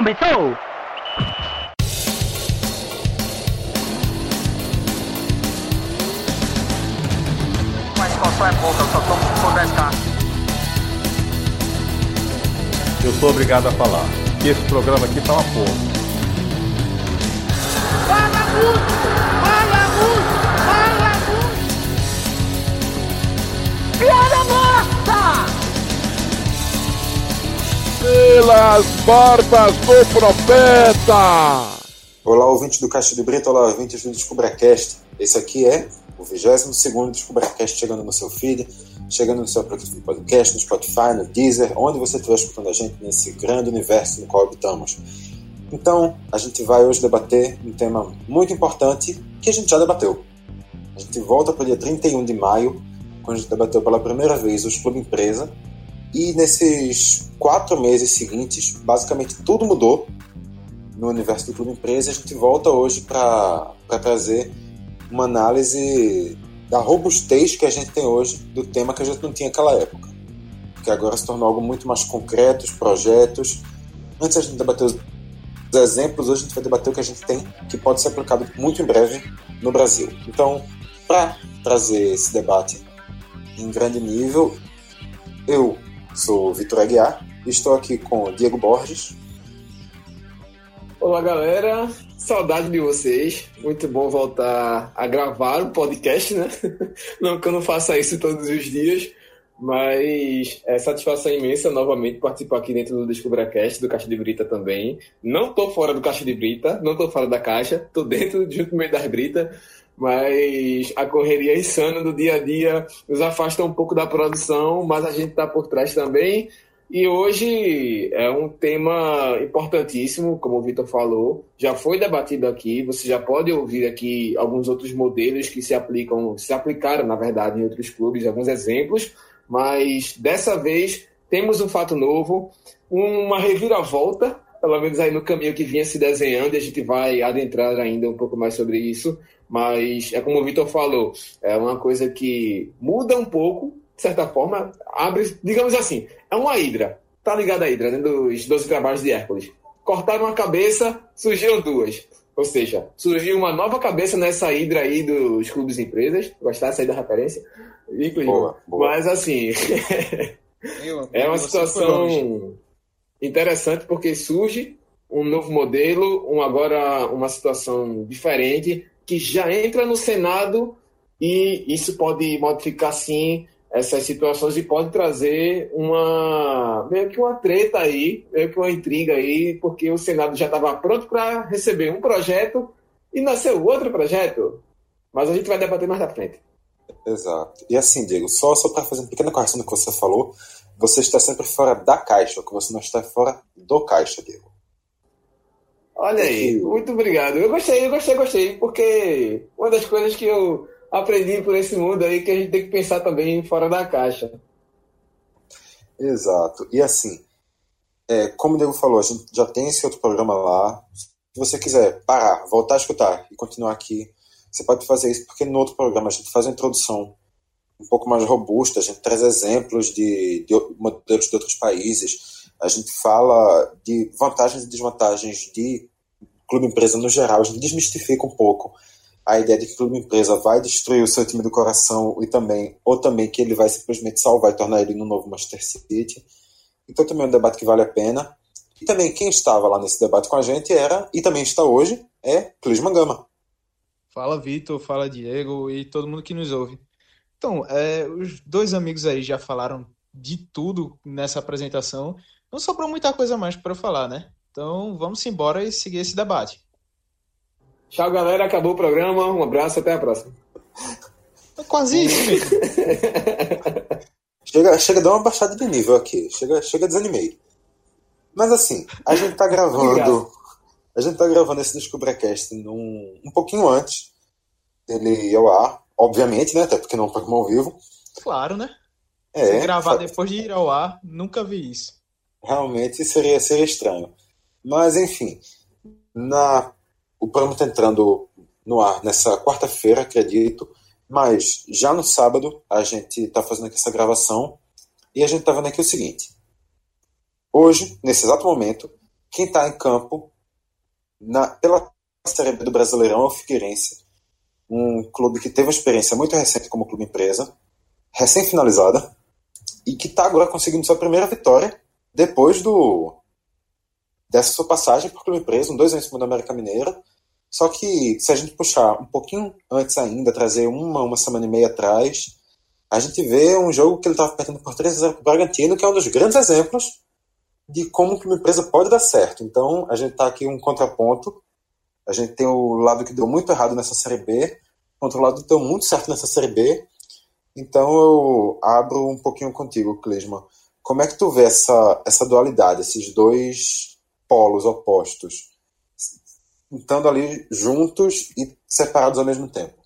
começou! Mas qual é pouca, eu só tomo se for 10k. Eu sou obrigado a falar que esse programa aqui tá uma porra. Fala muito! Fala muito! Fala muito! Piada morta! Pelas barbas do profeta! Olá, ouvintes do Caixa de Brito, olá, ouvintes do DescubraCast. Esse aqui é o 22º DescubraCast chegando no seu feed, chegando no seu podcast, no Spotify, no Deezer, onde você estiver escutando a gente nesse grande universo no qual habitamos. Então, a gente vai hoje debater um tema muito importante que a gente já debateu. A gente volta para o dia 31 de maio, quando a gente debateu pela primeira vez os Clube Empresa, e nesses quatro meses seguintes, basicamente tudo mudou no universo do Clube Empresa. A gente volta hoje para trazer uma análise da robustez que a gente tem hoje do tema que a gente não tinha naquela época. Que agora se tornou algo muito mais concreto, os projetos. Antes a gente debateu os exemplos, hoje a gente vai debater o que a gente tem que pode ser aplicado muito em breve no Brasil. Então, para trazer esse debate em grande nível, eu sou Vitor Aguiar e estou aqui com Diego Borges. Olá, galera. Saudade de vocês. Muito bom voltar a gravar o podcast, né? Não que eu não faça isso todos os dias, mas é satisfação imensa novamente participar aqui dentro do DescubraCast, do Caixa de Brita também. Não tô fora do Caixa de Brita, não tô fora da caixa, tô dentro, junto no meio das Brita, mas a correria insana do dia a dia nos afasta um pouco da produção, mas a gente tá por trás também. E hoje é um tema importantíssimo, como o Vitor falou, já foi debatido aqui, você já pode ouvir aqui alguns outros modelos que se aplicam, se aplicaram, na verdade, em outros clubes, alguns exemplos, mas dessa vez temos um fato novo, uma reviravolta, pelo menos aí no caminho que vinha se desenhando, e a gente vai adentrar ainda um pouco mais sobre isso, mas é como o Vitor falou, é uma coisa que muda um pouco, de certa forma, abre, digamos assim, é uma hidra. Tá ligado a hidra, né? Dos 12 trabalhos de Hércules. Cortaram uma cabeça, surgiram duas. Ou seja, surgiu uma nova cabeça nessa hidra aí dos clubes e empresas. Gostasse aí da referência? Inclusive. Boa, boa. Mas assim, é uma situação interessante porque surge um novo modelo, um agora uma situação diferente que já entra no Senado e isso pode modificar sim essas situações e pode trazer uma meio que uma treta aí, meio que uma intriga aí, porque o Senado já estava pronto para receber um projeto e nasceu outro projeto. Mas a gente vai debater mais da frente. Exato. E assim, Diego, só, só para fazer uma pequena correção do que você falou, você está sempre fora da caixa, que você não está fora do caixa, Diego. Olha aí, muito obrigado. Eu gostei, eu gostei, gostei, porque uma das coisas que eu aprendi por esse mundo aí é que a gente tem que pensar também fora da caixa. Exato. E assim, é, como o Diego falou, a gente já tem esse outro programa lá. Se você quiser parar, voltar a escutar e continuar aqui, você pode fazer isso, porque no outro programa a gente faz uma introdução um pouco mais robusta, a gente traz exemplos de, de modelos de outros países, a gente fala de vantagens e desvantagens de clube empresa no geral, a gente desmistifica um pouco a ideia de que clube empresa vai destruir o seu time do coração e também ou também que ele vai simplesmente salvar e tornar ele no novo Manchester City. Então também é um debate que vale a pena. E também quem estava lá nesse debate com a gente era e também está hoje é Clisman Gama. Fala Vitor, fala Diego e todo mundo que nos ouve. Então, é, os dois amigos aí já falaram de tudo nessa apresentação. Não sobrou muita coisa mais para falar, né? Então, vamos embora e seguir esse debate. Tchau, galera. Acabou o programa. Um abraço, até a próxima. É quase isso, mesmo. Chega, chega a dar uma baixada de nível aqui. Chega, chega desanimei. Mas assim, a gente tá gravando. A gente tá gravando esse DescubraCast num, um pouquinho antes dele ir ao ar. Obviamente, né? Até porque não é um programa ao vivo. Claro, né? É, Gravar depois de ir ao ar, nunca vi isso. realmente seria, seria estranho. Mas, enfim, na, o programa está entrando no ar nessa quarta-feira, acredito, mas já no sábado a gente está fazendo aqui essa gravação e a gente está vendo aqui o seguinte. Hoje, nesse exato momento, quem está em campo na, pela Série B do Brasileirão é o Figueirense, um clube que teve uma experiência muito recente como clube empresa, recém-finalizada, e que está agora conseguindo sua primeira vitória depois do dessa sua passagem por clube empresa, um dois anos em cima da América Mineira. Só que se a gente puxar um pouquinho antes ainda, trazer uma, uma semana e meia atrás, a gente vê um jogo que ele estava perdendo por 3 a 0 para o Bragantino, que é um dos grandes exemplos de como que uma empresa pode dar certo. Então, a gente está aqui um contraponto. A gente tem o lado que deu muito errado nessa Série B, contra o lado que deu muito certo nessa Série B. Então, eu abro um pouquinho contigo, Clisma. Como é que tu vê essa, essa dualidade, esses dois polos opostos, estando ali juntos e separados ao mesmo tempo?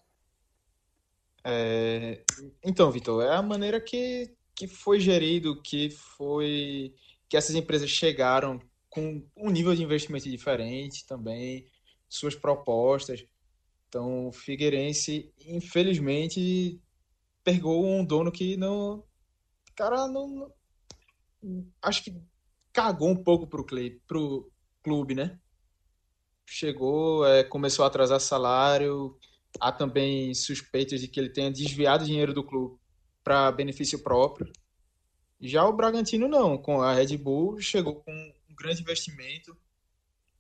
É, então, Vitor, é a maneira que, que foi gerido, que foi que essas empresas chegaram com um nível de investimento diferente também, suas propostas. Então, o Figueirense, infelizmente, pegou um dono que não. Cara, não. Acho que cagou um pouco pro, pro clube, né? Chegou, é, começou a atrasar salário. Há também suspeitas de que ele tenha desviado dinheiro do clube para benefício próprio. Já o Bragantino não, com a Red Bull chegou com um grande investimento,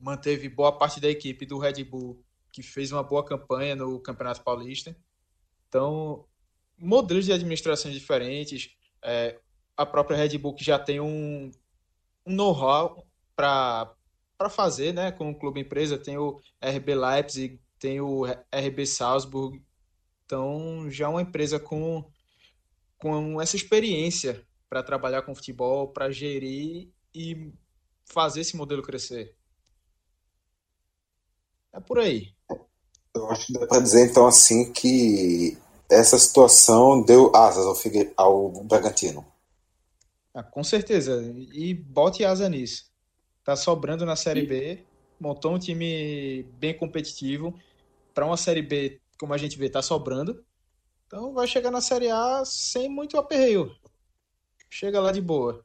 manteve boa parte da equipe do Red Bull que fez uma boa campanha no Campeonato Paulista. Então, modelos de administração diferentes, é, a própria Red Bull que já tem um, um know-how para fazer, né, com o clube empresa, tem o RB Leipzig, tem o RB Salzburg, então já uma empresa com, com essa experiência para trabalhar com futebol, para gerir e fazer esse modelo crescer. É por aí. Eu acho que dá para dizer então assim que essa situação deu asas ao, Figue... ao Bragantino. Ah, com certeza. E bote asa nisso. Tá sobrando na Série B, montou um time bem competitivo. Para uma Série B, como a gente vê, tá sobrando. Então vai chegar na Série A sem muito aperreio. Chega lá de boa.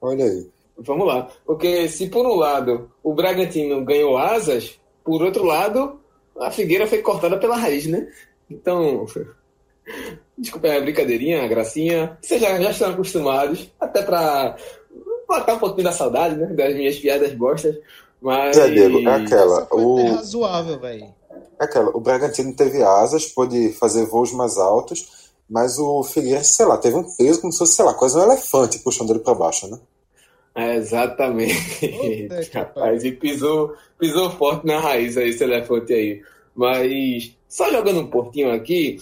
Olha aí. Vamos lá. Porque se por um lado o Bragantino ganhou asas, por outro lado, a Figueira foi cortada pela raiz, né? Então, desculpa a brincadeirinha, a gracinha. Vocês já, já estão acostumados, até para matar um pouquinho da saudade, né? Das minhas piadas bostas. Mas. É, Diego, é aquela. O... É razoável, velho. É aquela. O Bragantino teve asas, pôde fazer voos mais altos mas o Figueirense, sei lá, teve um peso como se fosse, sei lá, quase um elefante puxando ele para baixo, né? É, exatamente. Rapaz, e pisou, pisou forte na raiz aí, esse elefante aí. Mas, só jogando um portinho aqui,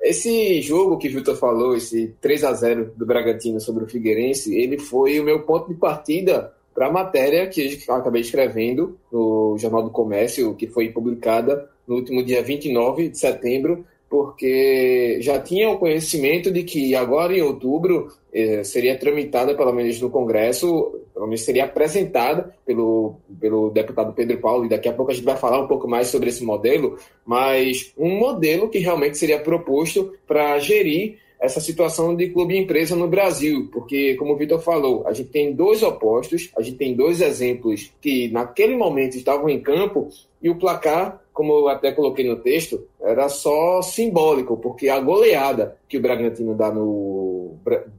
esse jogo que o Vitor falou, esse 3 a 0 do Bragantino sobre o Figueirense, ele foi o meu ponto de partida para a matéria que eu acabei escrevendo no Jornal do Comércio, que foi publicada no último dia 29 de setembro, porque já tinha o conhecimento de que agora em outubro eh, seria tramitada pelo menos no Congresso, pelo menos seria apresentada pelo, pelo deputado Pedro Paulo, e daqui a pouco a gente vai falar um pouco mais sobre esse modelo, mas um modelo que realmente seria proposto para gerir essa situação de clube empresa no Brasil, porque, como o Vitor falou, a gente tem dois opostos, a gente tem dois exemplos que naquele momento estavam em campo e o placar como eu até coloquei no texto, era só simbólico, porque a goleada que o Bragantino dá no.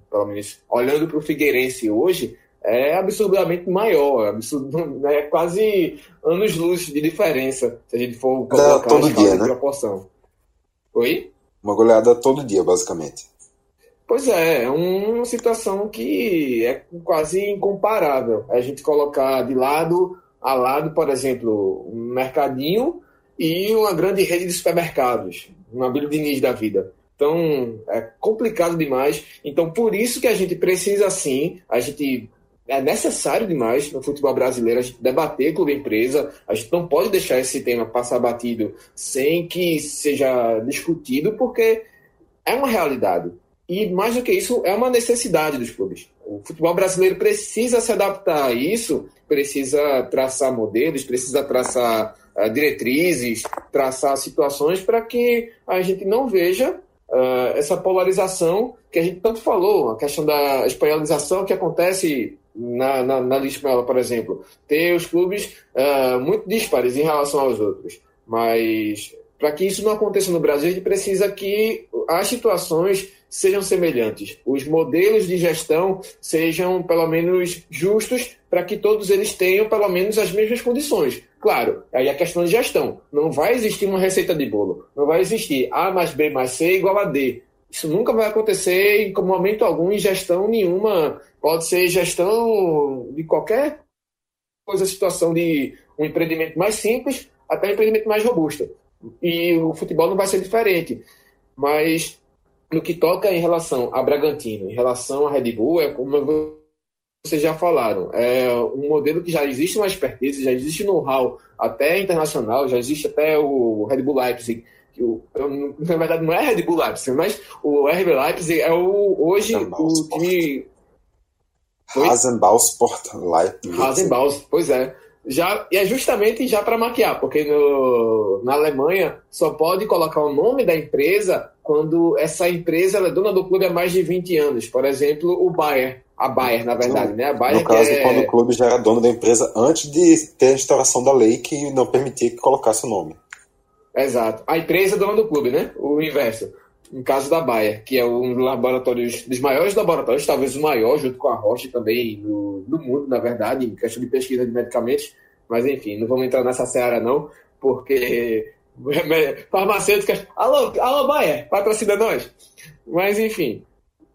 Pelo menos olhando para o Figueirense hoje, é absurdamente maior, é, absurdo, é quase anos-luz de diferença, se a gente for colocar todo dia, né? proporção. Oi? Uma goleada todo dia, basicamente. Pois é, é uma situação que é quase incomparável. A gente colocar de lado a lado, por exemplo, um mercadinho e uma grande rede de supermercados, uma Bíblia Diniz da vida. Então, é complicado demais. Então, por isso que a gente precisa, sim, a gente é necessário demais no futebol brasileiro a gente debater clube empresa. A gente não pode deixar esse tema passar batido sem que seja discutido, porque é uma realidade. E mais do que isso, é uma necessidade dos clubes. O futebol brasileiro precisa se adaptar a isso, precisa traçar modelos, precisa traçar uh, diretrizes, traçar situações para que a gente não veja uh, essa polarização que a gente tanto falou, a questão da espanholização que acontece na, na, na Espanhola, por exemplo, ter os clubes uh, muito dispares em relação aos outros. Mas para que isso não aconteça no Brasil, a gente precisa que as situações sejam semelhantes, os modelos de gestão sejam pelo menos justos para que todos eles tenham pelo menos as mesmas condições. Claro, aí a questão de gestão. Não vai existir uma receita de bolo. Não vai existir A mais B mais C igual a D. Isso nunca vai acontecer em momento algum em gestão nenhuma. Pode ser gestão de qualquer coisa, situação de um empreendimento mais simples até um empreendimento mais robusto. E o futebol não vai ser diferente. Mas no que toca em relação a Bragantino, em relação a Red Bull, é como vocês já falaram, é um modelo que já existe uma expertise, já existe know-how até internacional, já existe até o Red Bull Leipzig, que o, na verdade não é Red Bull Leipzig, mas o RB Leipzig é o, hoje o time... Rasenballsport Leipzig. Rasenball, pois é. Já, e é justamente já para maquiar, porque no, na Alemanha só pode colocar o nome da empresa quando essa empresa é dona do clube há mais de 20 anos. Por exemplo, o Bayern. A Bayern, na verdade, né? A Bayern no caso, é... quando o clube já era dono da empresa antes de ter a instauração da lei que não permitia que colocasse o nome. Exato. A empresa é dona do clube, né? O inverso. No caso da Bayer, que é um dos laboratórios, dos maiores laboratórios, talvez o maior, junto com a Roche também, no, no mundo, na verdade, em questão de pesquisa de medicamentos. Mas, enfim, não vamos entrar nessa seara, não, porque farmacêuticas. Alô, alô, Bayer, patrocina nós. Mas, enfim.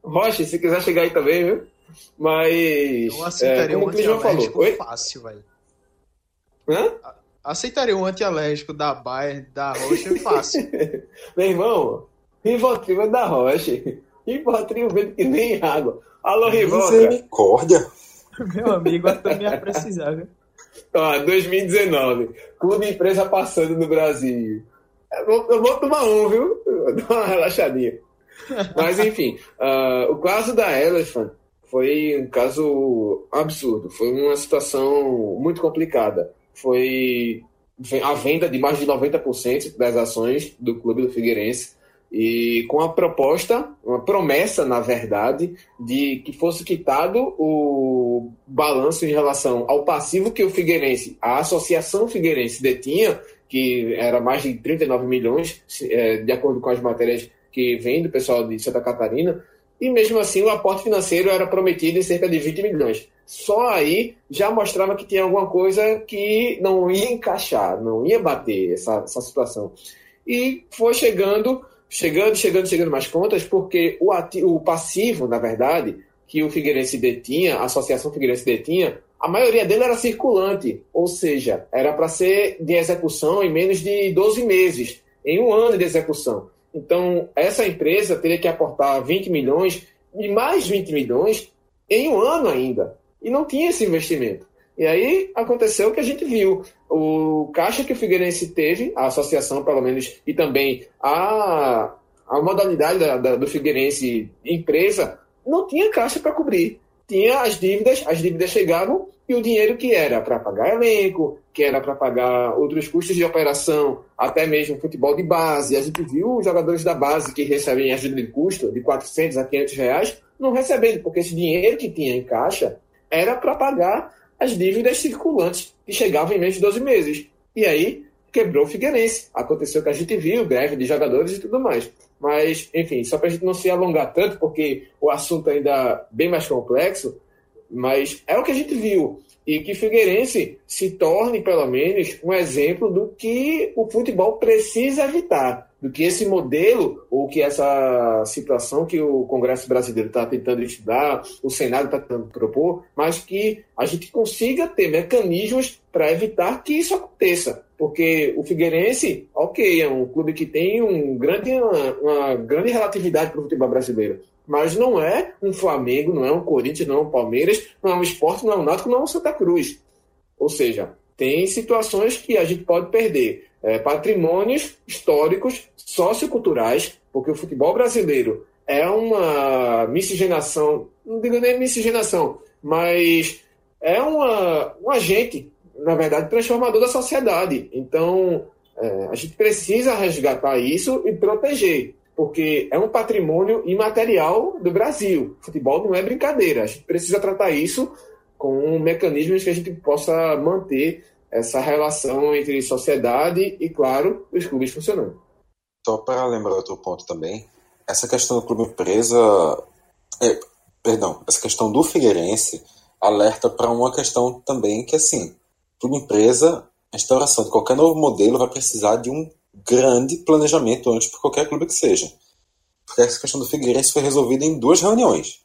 Roche, se quiser chegar aí também, viu? Mas. Eu aceitaria é, como um o Clisman falou. Fácil, velho. Hã? Aceitaria um antialérgico da Bayer, da Roche, fácil. Meu irmão, Rivotril é da Roche. Rivotril vendo que nem água. Alô, Rivotril. Misericórdia. Meu amigo, até me ia precisar, viu? Ó, 2019. Clube empresa passando no Brasil. Eu vou, eu vou tomar um, viu? Dar uma relaxadinha. Mas, enfim, uh, o caso da Elephant foi um caso absurdo. Foi uma situação muito complicada. Foi a venda de mais de 90% das ações do clube do Figueirense e com a proposta, uma promessa, na verdade, de que fosse quitado o balanço em relação ao passivo que o Figueirense, a Associação Figueirense detinha, que era mais de 39 milhões, é, de acordo com as matérias que vem do pessoal de Santa Catarina, e mesmo assim o aporte financeiro era prometido em cerca de 20 milhões. Só aí já mostrava que tinha alguma coisa que não ia encaixar, não ia bater essa, essa situação. E foi chegando chegando, chegando, chegando mais contas, porque o, ativo, o passivo, na verdade, que o Figueirense detinha, a Associação Figueirense detinha, a maioria dele era circulante, ou seja, era para ser de execução em menos de 12 meses, em um ano de execução. Então, essa empresa teria que aportar 20 milhões e mais 20 milhões em um ano ainda. E não tinha esse investimento. E aí aconteceu o que a gente viu. O caixa que o Figueirense teve, a associação pelo menos, e também a, a modalidade da, da, do Figueirense empresa, não tinha caixa para cobrir. Tinha as dívidas, as dívidas chegavam e o dinheiro que era para pagar elenco, que era para pagar outros custos de operação, até mesmo futebol de base. A gente viu os jogadores da base que recebem ajuda de custo de 400 a 500 reais não recebendo, porque esse dinheiro que tinha em caixa era para pagar as dívidas circulantes que chegavam em menos de 12 meses. E aí quebrou o Figueirense. Aconteceu que a gente viu, greve de jogadores e tudo mais. Mas, enfim, só para a gente não se alongar tanto, porque o assunto ainda é bem mais complexo, mas é o que a gente viu. E que Figueirense se torne, pelo menos, um exemplo do que o futebol precisa evitar do que esse modelo ou que essa situação que o Congresso Brasileiro está tentando estudar, o Senado está tentando propor, mas que a gente consiga ter mecanismos para evitar que isso aconteça. Porque o Figueirense, ok, é um clube que tem um grande, uma, uma grande relatividade para o futebol brasileiro, mas não é um Flamengo, não é um Corinthians, não é um Palmeiras, não é um esporte, não é um Náutico, não é um Santa Cruz. Ou seja, tem situações que a gente pode perder é, patrimônios históricos, socioculturais, porque o futebol brasileiro é uma miscigenação, não digo nem miscigenação, mas é uma, um agente, na verdade, transformador da sociedade. Então, é, a gente precisa resgatar isso e proteger, porque é um patrimônio imaterial do Brasil. Futebol não é brincadeira, a gente precisa tratar isso com mecanismos que a gente possa manter essa relação entre sociedade e, claro, os clubes funcionando. Só para lembrar outro ponto também, essa questão do clube empresa, é, perdão, essa questão do Figueirense alerta para uma questão também que assim, clube empresa, a instauração de qualquer novo modelo vai precisar de um grande planejamento antes por qualquer clube que seja. Porque essa questão do Figueirense foi resolvida em duas reuniões.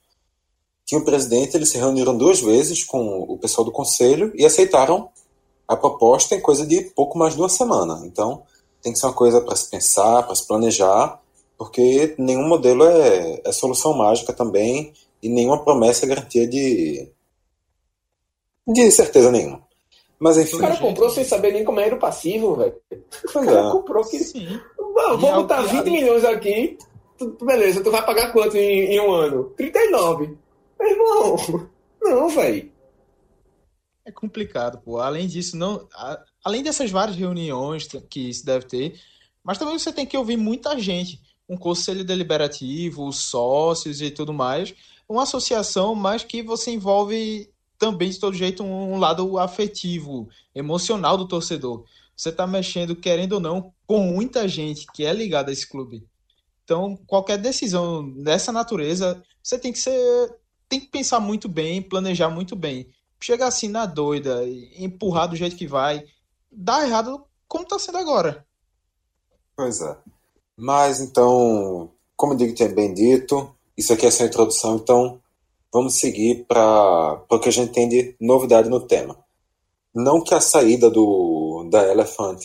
Tinha o presidente, eles se reuniram duas vezes com o pessoal do conselho e aceitaram a proposta em coisa de pouco mais de uma semana. Então, tem que ser uma coisa para se pensar, para se planejar, porque nenhum modelo é, é solução mágica também e nenhuma promessa é garantia de, de certeza nenhuma. Mas enfim. O cara comprou sem saber nem como era o passivo, velho. O cara é. comprou que. Sim. Vou botar 20 milhões aqui. Tu, beleza, tu vai pagar quanto em, em um ano? 39. Meu irmão, não, velho. É complicado, pô. Além disso, não. Além dessas várias reuniões que se deve ter, mas também você tem que ouvir muita gente. Um conselho deliberativo, sócios e tudo mais. Uma associação, mas que você envolve também, de todo jeito, um lado afetivo, emocional do torcedor. Você está mexendo, querendo ou não, com muita gente que é ligada a esse clube. Então, qualquer decisão dessa natureza, você tem que ser. tem que pensar muito bem, planejar muito bem. Chegar assim na doida, empurrar do jeito que vai, dá errado como está sendo agora. Pois é. Mas então, como eu digo, tinha bem dito, isso aqui é só introdução, então vamos seguir para o que a gente tem de novidade no tema. Não que a saída do, da Elephant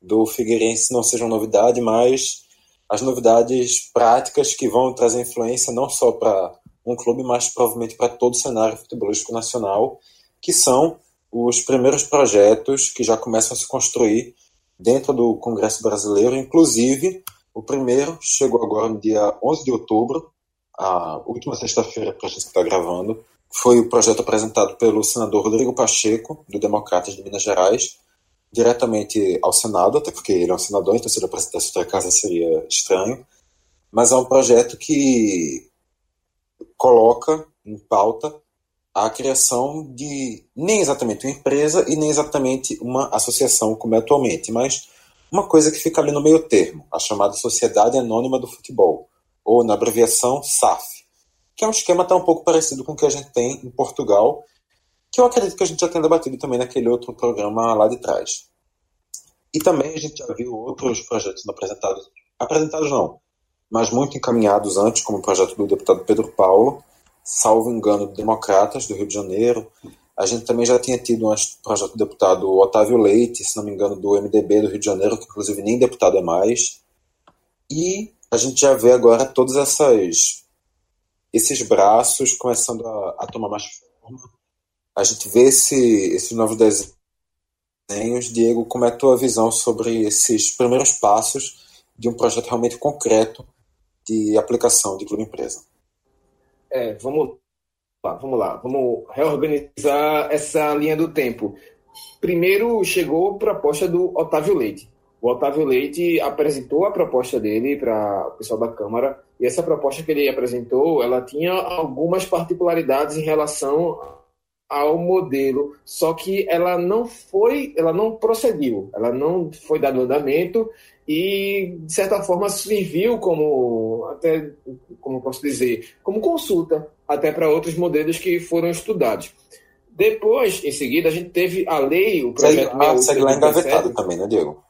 do Figueirense não seja uma novidade, mas as novidades práticas que vão trazer influência não só para um clube, mas provavelmente para todo o cenário futebolístico nacional, que são os primeiros projetos que já começam a se construir dentro do Congresso Brasileiro, inclusive o primeiro chegou agora no dia 11 de outubro, a última sexta-feira para a gente estar gravando, foi o projeto apresentado pelo senador Rodrigo Pacheco, do Democratas de Minas Gerais, diretamente ao Senado, até porque ele é um senador, então se ele apresentasse outra casa seria estranho, mas é um projeto que coloca em pauta a criação de nem exatamente uma empresa e nem exatamente uma associação como é atualmente, mas uma coisa que fica ali no meio termo, a chamada Sociedade Anônima do Futebol, ou na abreviação SAF, que é um esquema até um pouco parecido com o que a gente tem em Portugal, que eu acredito que a gente já tenha debatido também naquele outro programa lá de trás. E também a gente já viu outros projetos apresentados, apresentados não, mas muito encaminhados antes, como o projeto do deputado Pedro Paulo, salvo engano, Democratas do Rio de Janeiro. A gente também já tinha tido um projeto do deputado Otávio Leite, se não me engano, do MDB do Rio de Janeiro, que inclusive nem deputado é mais. E a gente já vê agora todos essas, esses braços começando a, a tomar mais forma. A gente vê esse, esses novos desenhos. Diego, como é a tua visão sobre esses primeiros passos de um projeto realmente concreto de aplicação de clube empresa? É, vamos lá, vamos lá, vamos reorganizar essa linha do tempo. Primeiro chegou a proposta do Otávio Leite. O Otávio Leite apresentou a proposta dele para o pessoal da Câmara, e essa proposta que ele apresentou, ela tinha algumas particularidades em relação ao modelo, só que ela não foi, ela não procediu, ela não foi dado andamento e de certa forma serviu como até como posso dizer, como consulta até para outros modelos que foram estudados. Depois, em seguida, a gente teve a lei, o projeto segue, segue lá engavetado também, né, Diego?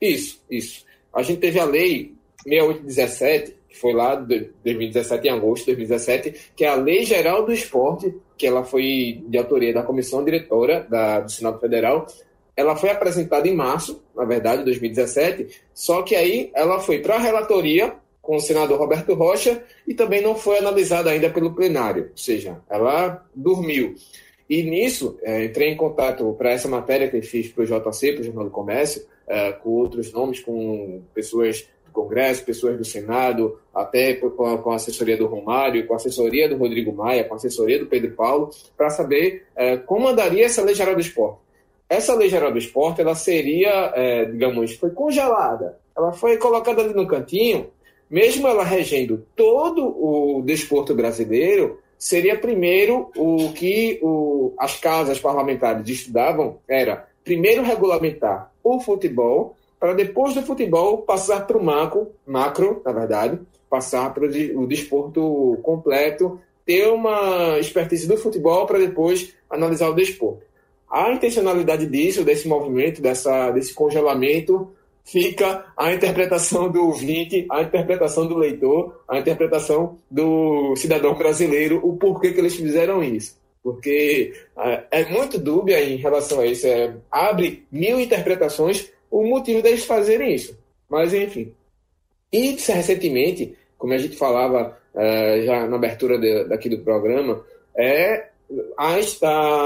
Isso, isso. A gente teve a lei 6817, que foi lá de 2017, em agosto de 2017, que é a Lei Geral do Esporte, que ela foi de autoria da Comissão Diretora da, do Senado Federal. Ela foi apresentada em março, na verdade, de 2017, só que aí ela foi para a relatoria com o senador Roberto Rocha e também não foi analisada ainda pelo plenário, ou seja, ela dormiu. E nisso, é, entrei em contato para essa matéria que eu fiz para o JC, para o Jornal do Comércio, é, com outros nomes, com pessoas do Congresso, pessoas do Senado, até com a, com a, assessoria do Romário, com a assessoria do Rodrigo Maia, com a assessoria do Pedro Paulo, para saber é, como andaria essa Lei Geral do Esporte. Essa Lei Geral do Esporte, ela seria, é, digamos, foi congelada. Ela foi colocada ali no cantinho, mesmo ela regendo todo o desporto brasileiro, seria primeiro o que o, as casas parlamentares estudavam era primeiro regulamentar o futebol, para depois do futebol passar para o macro, macro, na verdade, passar para o desporto completo, ter uma expertise do futebol para depois analisar o desporto. A intencionalidade disso, desse movimento, dessa, desse congelamento, fica a interpretação do ouvinte, a interpretação do leitor, a interpretação do cidadão brasileiro, o porquê que eles fizeram isso. Porque é, é muito dúbia em relação a isso. É, abre mil interpretações o motivo deles fazerem isso. Mas, enfim. E, recentemente, como a gente falava é, já na abertura de, daqui do programa, é a,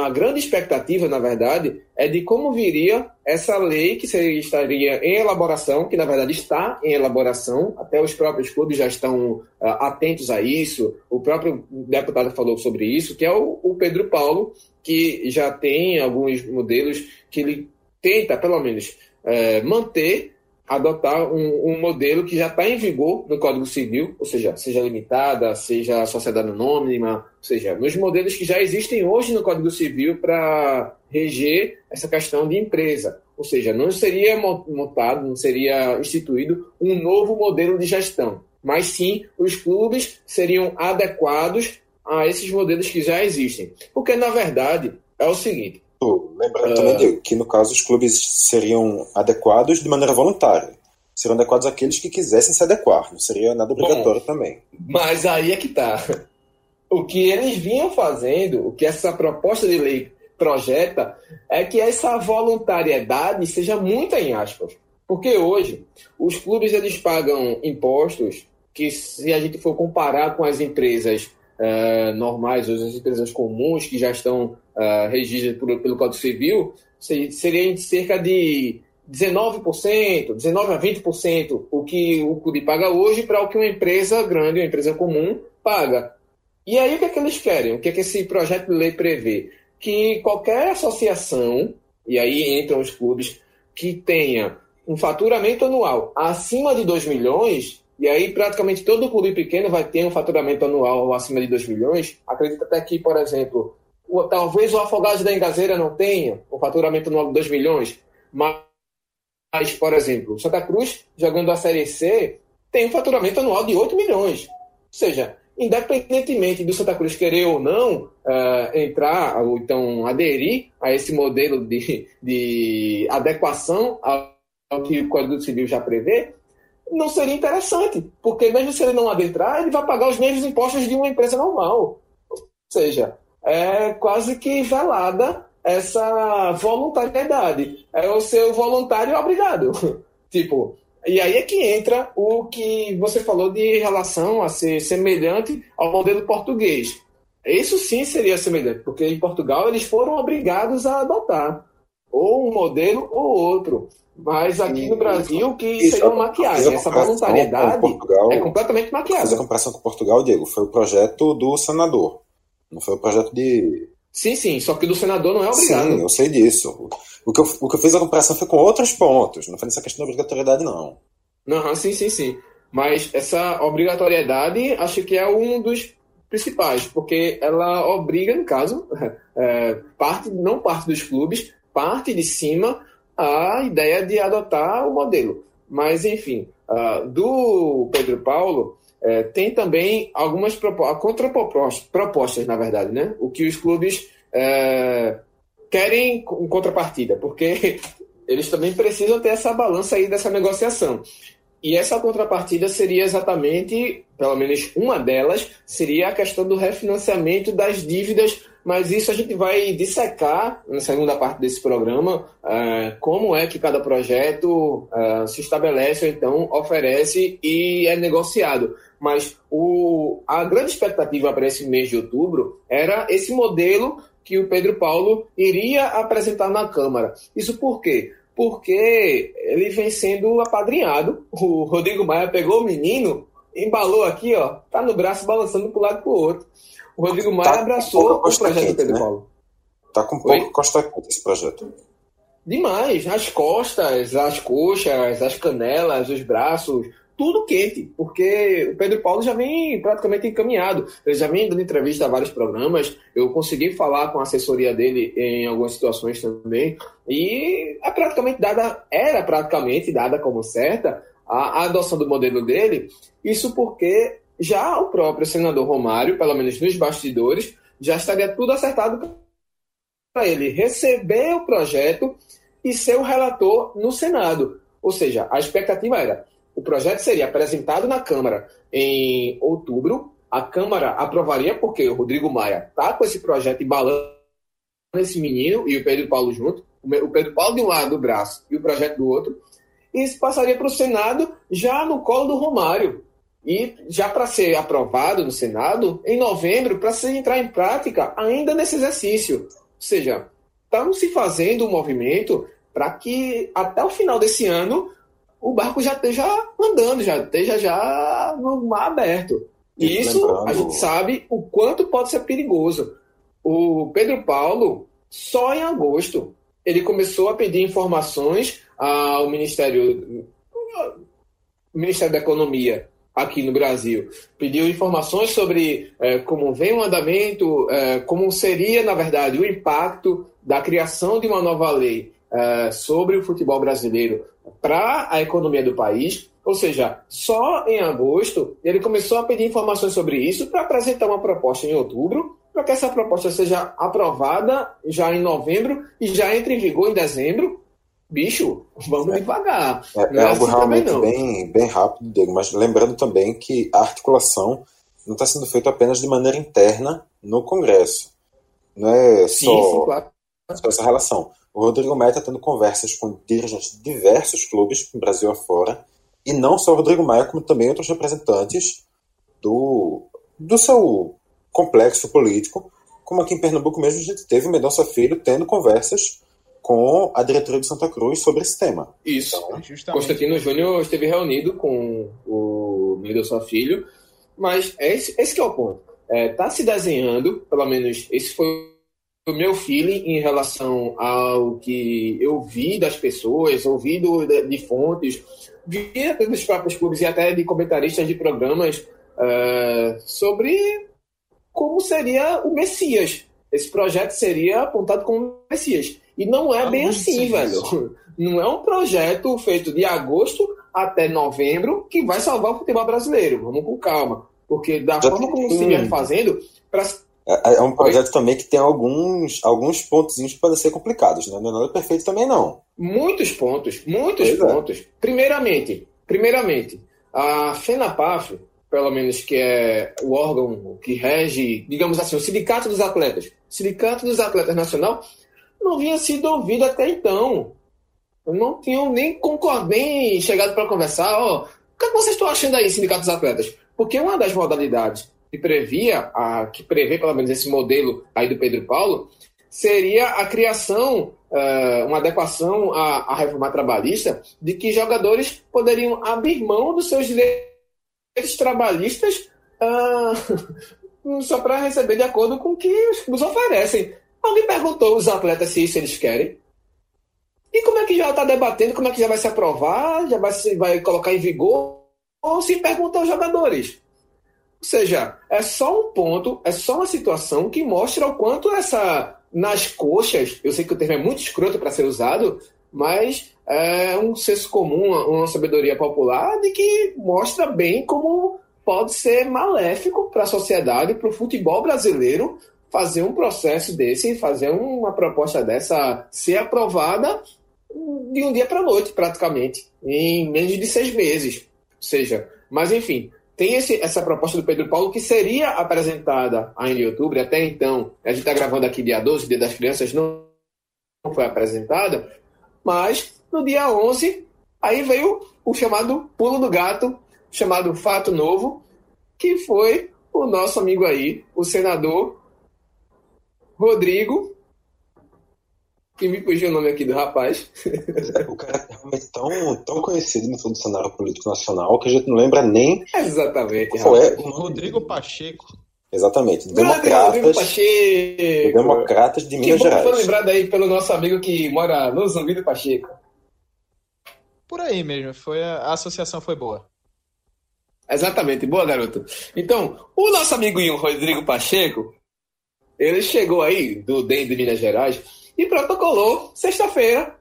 a, grande expectativa, na verdade, é de como viria essa lei que seria, estaria em elaboração, que na verdade está em elaboração, até os próprios clubes já estão uh, atentos a isso, o próprio deputado falou sobre isso, que é o, o Pedro Paulo, que já tem alguns modelos que ele tenta, pelo menos, uh, manter adotar um, um, modelo que já está em vigor no Código Civil, ou seja, seja limitada, seja sociedade anônima, ou seja, nos modelos que já existem hoje no Código Civil para reger essa questão de empresa. Ou seja, não seria montado, não seria instituído um novo modelo de gestão, mas sim os clubes seriam adequados a esses modelos que já existem. Porque, na verdade, é o seguinte: Lembrando uh... também, Diego, que no caso os clubes seriam adequados de maneira voluntária. Seriam adequados àqueles que quisessem se adequar, não seria nada obrigatório Bom, também. Mas aí é que tá. O que eles vinham fazendo, o que essa proposta de lei projeta, é que essa voluntariedade seja muito em aspas. Porque hoje, os clubes eles pagam impostos que, se a gente for comparar com as empresas uh, normais, as empresas comuns que já estão uh, regidas por, pelo Código Civil, seria de cerca de 19%, 19% a 20% o que o clube paga hoje para o que uma empresa grande, uma empresa comum, paga. E aí o que é que eles querem? O que é que esse projeto de lei prevê? Que qualquer associação, e aí entram os clubes, que tenha um faturamento anual acima de 2 milhões, e aí, praticamente todo clube pequeno vai ter um faturamento anual acima de 2 milhões. Acredito até que, por exemplo, o, talvez o Afogados da Engazeira não tenha um faturamento anual de 2 milhões, mas, por exemplo, Santa Cruz, jogando a Série C, tem um faturamento anual de 8 milhões. Ou seja, independentemente do Santa Cruz querer ou não uh, entrar, ou então aderir a esse modelo de, de adequação ao que o Código Civil já prevê, não seria interessante, porque mesmo se ele não adentrar, ele vai pagar os mesmos impostos de uma empresa normal. Ou seja, é quase que velada essa voluntariedade. É o seu voluntário obrigado. tipo, e aí é que entra o que você falou de relação a ser semelhante ao modelo português. Isso sim seria semelhante, porque em Portugal eles foram obrigados a adotar ou um modelo ou outro. Mas aqui no Brasil, que isso, seria uma maquiagem. Essa voluntariedade Portugal, é completamente maquiada. Fazer a comparação com Portugal, Diego, foi o projeto do senador. Não foi o projeto de. Sim, sim, só que do senador não é obrigado. Sim, eu sei disso. O que eu, o que eu fiz a comparação foi com outros pontos, não foi nessa questão da obrigatoriedade, não. Não, sim, sim, sim. Mas essa obrigatoriedade acho que é um dos principais, porque ela obriga, no caso, é, parte, não parte dos clubes, parte de cima a ideia de adotar o modelo. Mas, enfim, uh, do Pedro Paulo, uh, tem também algumas contrapropostas, propostas, na verdade, né? O que os clubes uh, querem em contrapartida, porque eles também precisam ter essa balança aí dessa negociação. E essa contrapartida seria exatamente, pelo menos uma delas, seria a questão do refinanciamento das dívidas mas isso a gente vai dissecar na segunda parte desse programa, uh, como é que cada projeto uh, se estabelece, ou então oferece e é negociado. Mas o, a grande expectativa para esse mês de outubro era esse modelo que o Pedro Paulo iria apresentar na Câmara. Isso por quê? Porque ele vem sendo apadrinhado. O Rodrigo Maia pegou o menino, embalou aqui, ó, tá no braço balançando para um lado para o outro. O Rodrigo Maia tá abraçou o projeto Pedro né? Paulo. Tá com pouco costa quente esse projeto. Demais. As costas, as coxas, as canelas, os braços, tudo quente, porque o Pedro Paulo já vem praticamente encaminhado. Ele já vem dando entrevista a vários programas. Eu consegui falar com a assessoria dele em algumas situações também. E é praticamente dada, era praticamente dada como certa a, a adoção do modelo dele. Isso porque já o próprio senador Romário, pelo menos nos bastidores, já estaria tudo acertado para ele receber o projeto e ser o relator no Senado. Ou seja, a expectativa era: o projeto seria apresentado na Câmara em outubro, a Câmara aprovaria, porque o Rodrigo Maia está com esse projeto embalando esse menino e o Pedro Paulo junto, o Pedro Paulo de um lado do braço e o projeto do outro, e isso passaria para o Senado já no colo do Romário. E já para ser aprovado no Senado, em novembro, para se entrar em prática ainda nesse exercício. Ou seja, estamos se fazendo um movimento para que até o final desse ano o barco já esteja andando, já esteja já no mar aberto. E isso a gente sabe o quanto pode ser perigoso. O Pedro Paulo, só em agosto, ele começou a pedir informações ao Ministério, Ministério da Economia aqui no Brasil. Pediu informações sobre é, como vem o andamento, é, como seria, na verdade, o impacto da criação de uma nova lei é, sobre o futebol brasileiro para a economia do país. Ou seja, só em agosto ele começou a pedir informações sobre isso para apresentar uma proposta em outubro, para que essa proposta seja aprovada já em novembro e já entre em vigor em dezembro, bicho, vamos é. devagar. É, é, é algo assim realmente bem, bem rápido, Diego, mas lembrando também que a articulação não está sendo feita apenas de maneira interna no Congresso. Não é sim, só, sim, claro. só essa relação. O Rodrigo Maia está tendo conversas com dirigentes de diversos clubes no Brasil afora, e não só o Rodrigo Maia, como também outros representantes do, do seu complexo político, como aqui em Pernambuco mesmo a gente teve o Mendonça Filho tendo conversas com a diretoria de Santa Cruz sobre esse tema. Isso. Então, Constantino Júnior esteve reunido com o Mendonça Filho, mas esse, esse é o ponto. Está é, tá se desenhando, pelo menos esse foi o meu feeling em relação ao que eu vi das pessoas, ouvi do, de, de, fontes, vi dos próprios clubes e até de comentaristas de programas uh, sobre como seria o Messias. Esse projeto seria apontado como Messias. E não é ah, bem assim, velho. Não é um projeto feito de agosto até novembro que vai salvar o futebol brasileiro. Vamos com calma. Porque da Já forma como se vem fazendo, pra... É, é, um projeto Oi? também que tem alguns, alguns pontos que podem ser complicados, né? Não é nada perfeito também, não. Muitos pontos, muitos pois é. pontos. É. Primeiramente, primeiramente, a FENAPAF, pelo menos que é o órgão que rege, digamos assim, o Sindicato dos Atletas, Sindicato dos Atletas Nacional, não vinha sido ouvido até então. Não tinham nem nem chegado para conversar. Ó, o que, é que vocês estão achando aí, Sindicato dos Atletas? Porque uma das modalidades que previa, a, que prevê pelo menos esse modelo aí do Pedro Paulo, seria a criação, uh, uma adequação à, à reforma trabalhista, de que jogadores poderiam abrir mão dos seus direitos trabalhistas uh, só para receber de acordo com o que os clubes oferecem. Alguém perguntou os atletas se isso eles querem? E como é que já está debatendo? Como é que já vai se aprovar? Já vai, se, vai colocar em vigor? Ou se pergunta aos jogadores? Ou seja, é só um ponto, é só uma situação que mostra o quanto essa nas coxas, eu sei que o termo é muito escroto para ser usado, mas é um senso comum, uma sabedoria popular de que mostra bem como pode ser maléfico para a sociedade, para o futebol brasileiro, fazer um processo desse, fazer uma proposta dessa ser aprovada de um dia para noite, praticamente, em menos de seis meses. Ou seja, mas enfim, tem esse, essa proposta do Pedro Paulo que seria apresentada ainda em outubro, até então, a gente está gravando aqui dia 12, dia das crianças, não, não foi apresentada, mas no dia 11, aí veio o chamado pulo do gato, chamado fato novo, que foi o nosso amigo aí, o senador Rodrigo, que me fugiu o nome aqui do rapaz. o cara é realmente tão, tão conhecido no do cenário político nacional que a gente não lembra nem. Exatamente. Qual é? Rodrigo Pacheco. Exatamente. Democratas. Rodrigo Pacheco. Democratas de Minas que Gerais. Foi lembrado aí pelo nosso amigo que mora no Zumbi do Pacheco. Por aí mesmo. Foi a, a associação foi boa. Exatamente, boa garoto. Então, o nosso amiguinho Rodrigo Pacheco, ele chegou aí do DEM de Minas Gerais e protocolou sexta-feira.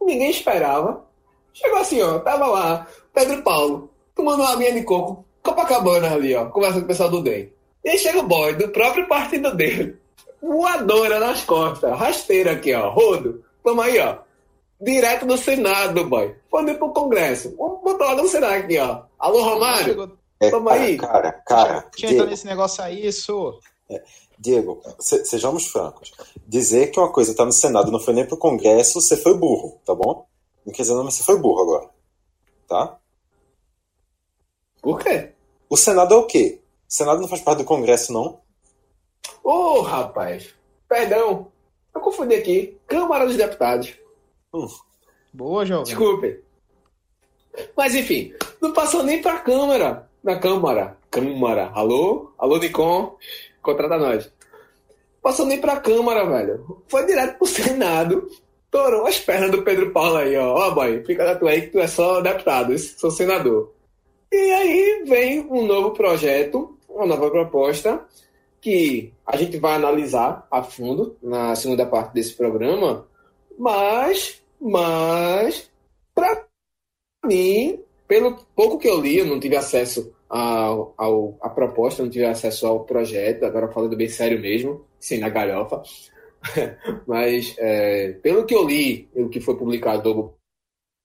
Ninguém esperava. Chegou assim, ó, tava lá, Pedro Paulo, tomando uma aguinha de coco, Copacabana ali, ó, conversando com o pessoal do DEM. E aí chega o boy do próprio partido dele, voadora nas costas, rasteira aqui, ó, rodo. Toma aí, ó, direto do Senado, boy. Foi ir pro Congresso. Vamos botar lá no Senado aqui, ó. Alô, Romário? É, Toma cara, aí. cara, cara, Tinha entrado nesse negócio aí, isso. Diego, se- sejamos francos. Dizer que uma coisa tá no Senado não foi nem pro Congresso, você foi burro, tá bom? Não quer dizer não, mas você foi burro agora. Tá? Por quê? O Senado é o quê? O Senado não faz parte do Congresso, não? Ô, rapaz. Perdão. Eu confundi aqui. Câmara dos Deputados. Boa, jovem. Desculpe. Mas enfim, não passou nem pra Câmara. Na Câmara. Câmara. Alô? Alô, Nicom? Contrata nós. Passou nem pra Câmara, velho. Foi direto pro Senado. Torou as pernas do Pedro Paulo aí, ó. Ó, boy, fica da tua aí que tu é só deputado, sou senador. E aí vem um novo projeto, uma nova proposta, que a gente vai analisar a fundo na segunda parte desse programa, mas, mas, para mim, pelo pouco que eu li, eu não tive acesso ao, à proposta, não tive acesso ao projeto, agora falando bem sério mesmo, sem na galhofa, mas é, pelo que eu li, o que foi publicado no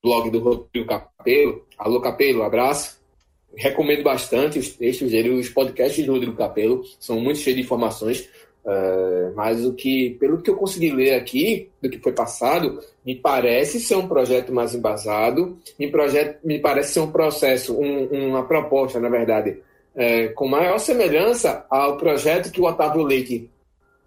blog do Rodrigo Capelo, alô Capelo, abraço, recomendo bastante os textos dele, os podcasts do Rodrigo Capelo, são muito cheios de informações, é, mas o que, pelo que eu consegui ler aqui, do que foi passado, me parece ser um projeto mais embasado, me, projeto, me parece ser um processo, um, uma proposta, na verdade, é, com maior semelhança ao projeto que o Otávio Leite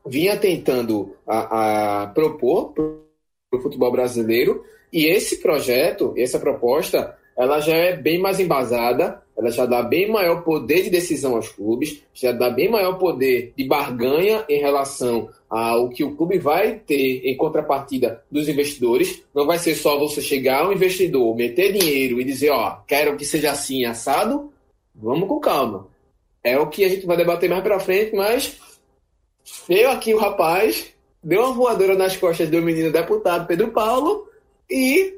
vinha tentando a, a propor para o futebol brasileiro, e esse projeto, essa proposta, ela já é bem mais embasada, ela já dá bem maior poder de decisão aos clubes, já dá bem maior poder de barganha em relação ao que o clube vai ter em contrapartida dos investidores. Não vai ser só você chegar ao investidor, meter dinheiro e dizer, ó, quero que seja assim, assado. Vamos com calma. É o que a gente vai debater mais para frente, mas veio aqui o rapaz, deu uma voadora nas costas do menino deputado Pedro Paulo e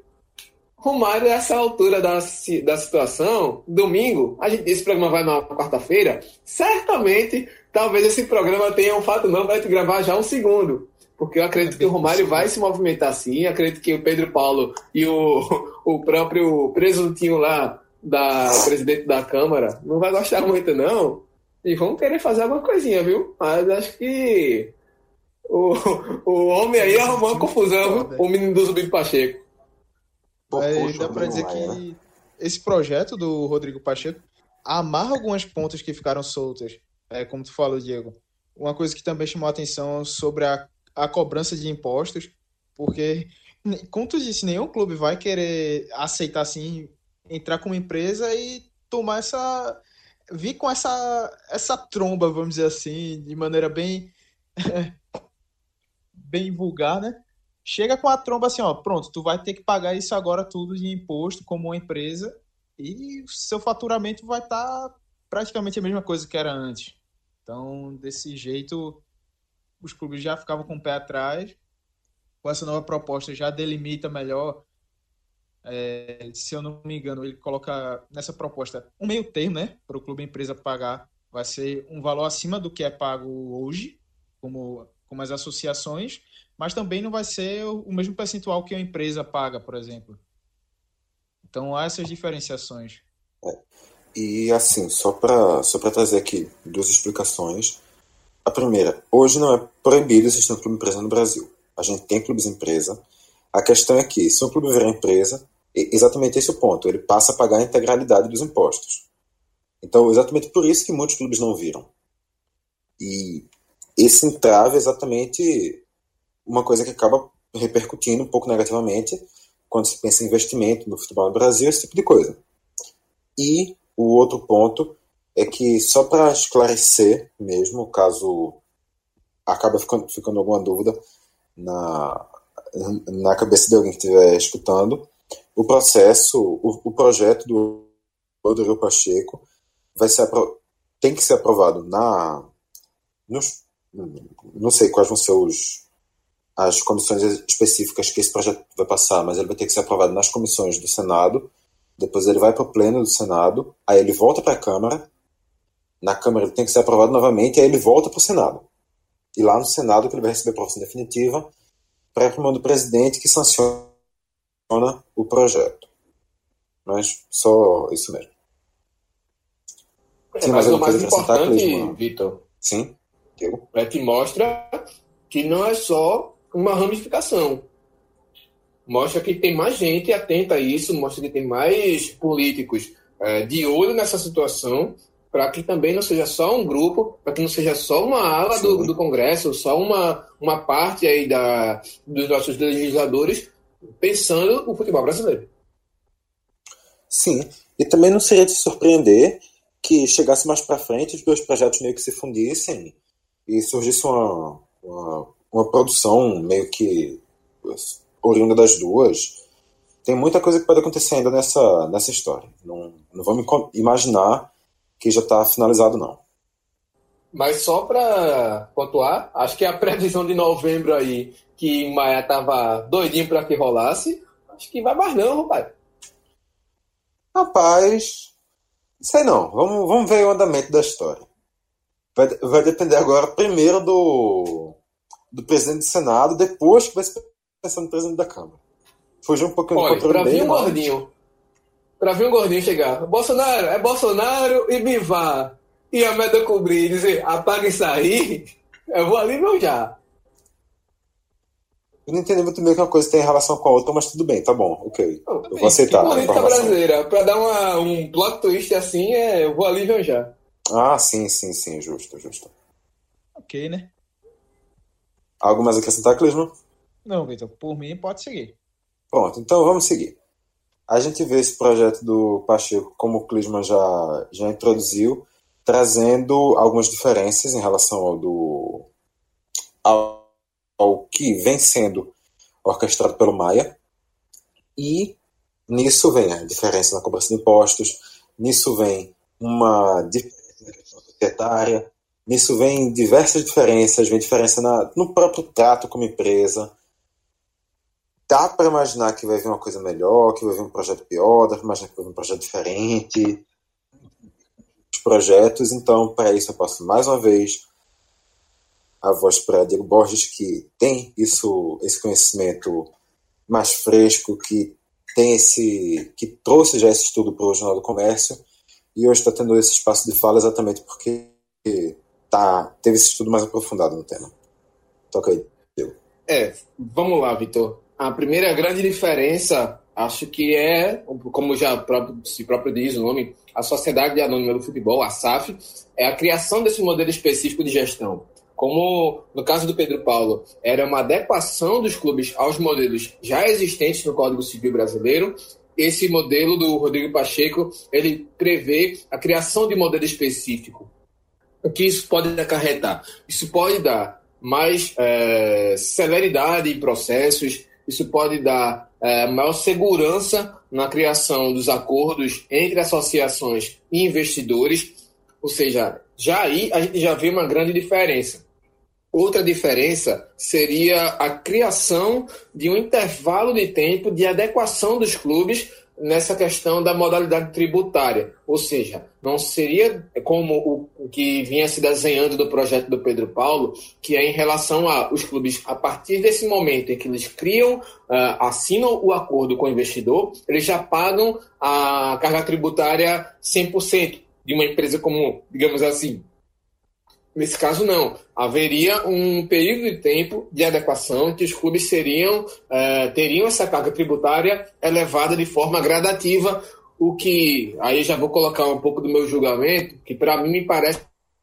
Romário, essa altura da, da situação, domingo, a gente, esse programa vai na quarta-feira, certamente, talvez esse programa tenha um fato não para te gravar já um segundo. Porque eu acredito que o Romário vai se movimentar assim, acredito que o Pedro Paulo e o, o próprio presuntinho lá, da presidente da Câmara, não vai gostar muito, não. E vão querer fazer alguma coisinha, viu? Mas acho que o, o homem aí arrumou uma confusão, viu? O menino do Zumbi Pacheco. Dá pra dizer que esse projeto do Rodrigo Pacheco amarra algumas pontas que ficaram soltas. É, como tu falou, Diego. Uma coisa que também chamou a atenção sobre a, a cobrança de impostos, porque, como tu disse, nenhum clube vai querer aceitar assim, entrar como empresa e tomar essa. vir com essa, essa tromba, vamos dizer assim, de maneira bem. bem vulgar, né? Chega com a tromba assim, ó, pronto, tu vai ter que pagar isso agora tudo de imposto como uma empresa e seu faturamento vai estar tá praticamente a mesma coisa que era antes. Então, desse jeito, os clubes já ficavam com o pé atrás. Com essa nova proposta já delimita melhor. É, se eu não me engano, ele coloca nessa proposta um meio termo, né, para o clube empresa pagar. Vai ser um valor acima do que é pago hoje, como, como as associações, mas também não vai ser o mesmo percentual que a empresa paga, por exemplo. Então há essas diferenciações. É. E assim, só para só trazer aqui duas explicações. A primeira, hoje não é proibido existir um clube empresa no Brasil. A gente tem clubes empresa. A questão é que, se um clube virar empresa, exatamente esse é o ponto, ele passa a pagar a integralidade dos impostos. Então, exatamente por isso que muitos clubes não viram. E esse entrave é exatamente uma coisa que acaba repercutindo um pouco negativamente quando se pensa em investimento no futebol no Brasil, esse tipo de coisa. E o outro ponto é que, só para esclarecer mesmo, caso acaba ficando, ficando alguma dúvida na, na cabeça de alguém que estiver escutando, o processo, o, o projeto do Rodrigo Pacheco vai ser tem que ser aprovado na nos, não sei quais vão ser os as comissões específicas que esse projeto vai passar, mas ele vai ter que ser aprovado nas comissões do Senado, depois ele vai para o pleno do Senado, aí ele volta para a Câmara, na Câmara ele tem que ser aprovado novamente, aí ele volta para o Senado. E lá no Senado que ele vai receber a aprovação definitiva para a mão do presidente que sanciona o projeto. Mas só isso mesmo. É, mas o mais importante, Vitor, sim, é que mostra que não é só uma ramificação. Mostra que tem mais gente atenta a isso, mostra que tem mais políticos é, de olho nessa situação, para que também não seja só um grupo, para que não seja só uma ala do, do, Congresso, só uma, uma parte aí da, dos nossos legisladores pensando o futebol brasileiro. Sim, e também não seria de surpreender que chegasse mais para frente os dois projetos meio que se fundissem e surgisse uma, uma uma produção meio que oriunda das duas. Tem muita coisa que pode acontecer ainda nessa, nessa história. Não, não vamos imaginar que já está finalizado, não. Mas só para pontuar, acho que a previsão de novembro aí, que Maia tava doidinho para que rolasse, acho que vai mais não, rapaz. Rapaz, sei não. Vamos, vamos ver o andamento da história. Vai, vai depender agora primeiro do do presidente do Senado depois que vai se pensar no presidente da Câmara. Fugiu um pouquinho Olha, do controle pra vir um gordinho. Pra vir um gordinho chegar. Bolsonaro, é Bolsonaro e Bivar. E a meta cobrir dizer, apaga isso aí, eu vou ali meu já. Eu não entendi muito bem que uma coisa tem relação com a outra, mas tudo bem, tá bom, ok. eu vou aceitar. Que política brasileira, pra dar uma, um plot twist assim, é, eu vou ali já. Ah, sim, sim, sim, justo, justo. Ok, né? Algo mais a acrescentar, Clisman? Não, Vitor, por mim pode seguir. Pronto, então vamos seguir. A gente vê esse projeto do Pacheco, como o Clisman já, já introduziu, trazendo algumas diferenças em relação ao, do, ao, ao que vem sendo orquestrado pelo Maia. E nisso vem a diferença na cobrança de impostos, nisso vem uma diferença na questão societária, Nisso vem diversas diferenças, vem diferença na, no próprio trato como empresa. Dá para imaginar que vai vir uma coisa melhor, que vai vir um projeto pior, dá para imaginar que vai vir um projeto diferente. Os projetos, então, para isso eu passo mais uma vez a voz para Diego Borges, que tem isso, esse conhecimento mais fresco, que tem esse, que trouxe já esse estudo para o Jornal do Comércio e hoje está tendo esse espaço de fala exatamente porque tá, teve esse estudo mais aprofundado no tema. Toca aí, Diego. É, vamos lá, Vitor. A primeira grande diferença, acho que é, como já próprio, se próprio diz o nome, a Sociedade Anônima do Futebol, a SAF, é a criação desse modelo específico de gestão. Como no caso do Pedro Paulo, era uma adequação dos clubes aos modelos já existentes no Código Civil Brasileiro, esse modelo do Rodrigo Pacheco, ele prevê a criação de modelo específico o que isso pode acarretar? Isso pode dar mais é, celeridade em processos, isso pode dar é, maior segurança na criação dos acordos entre associações e investidores, ou seja, já aí a gente já vê uma grande diferença. Outra diferença seria a criação de um intervalo de tempo de adequação dos clubes nessa questão da modalidade tributária. Ou seja, não seria como o que vinha se desenhando do projeto do Pedro Paulo, que é em relação a os clubes, a partir desse momento em que eles criam, uh, assinam o acordo com o investidor, eles já pagam a carga tributária 100% de uma empresa como, digamos assim, Nesse caso, não. Haveria um período de tempo de adequação que os clubes seriam, eh, teriam essa carga tributária elevada de forma gradativa, o que aí já vou colocar um pouco do meu julgamento, que para mim me parece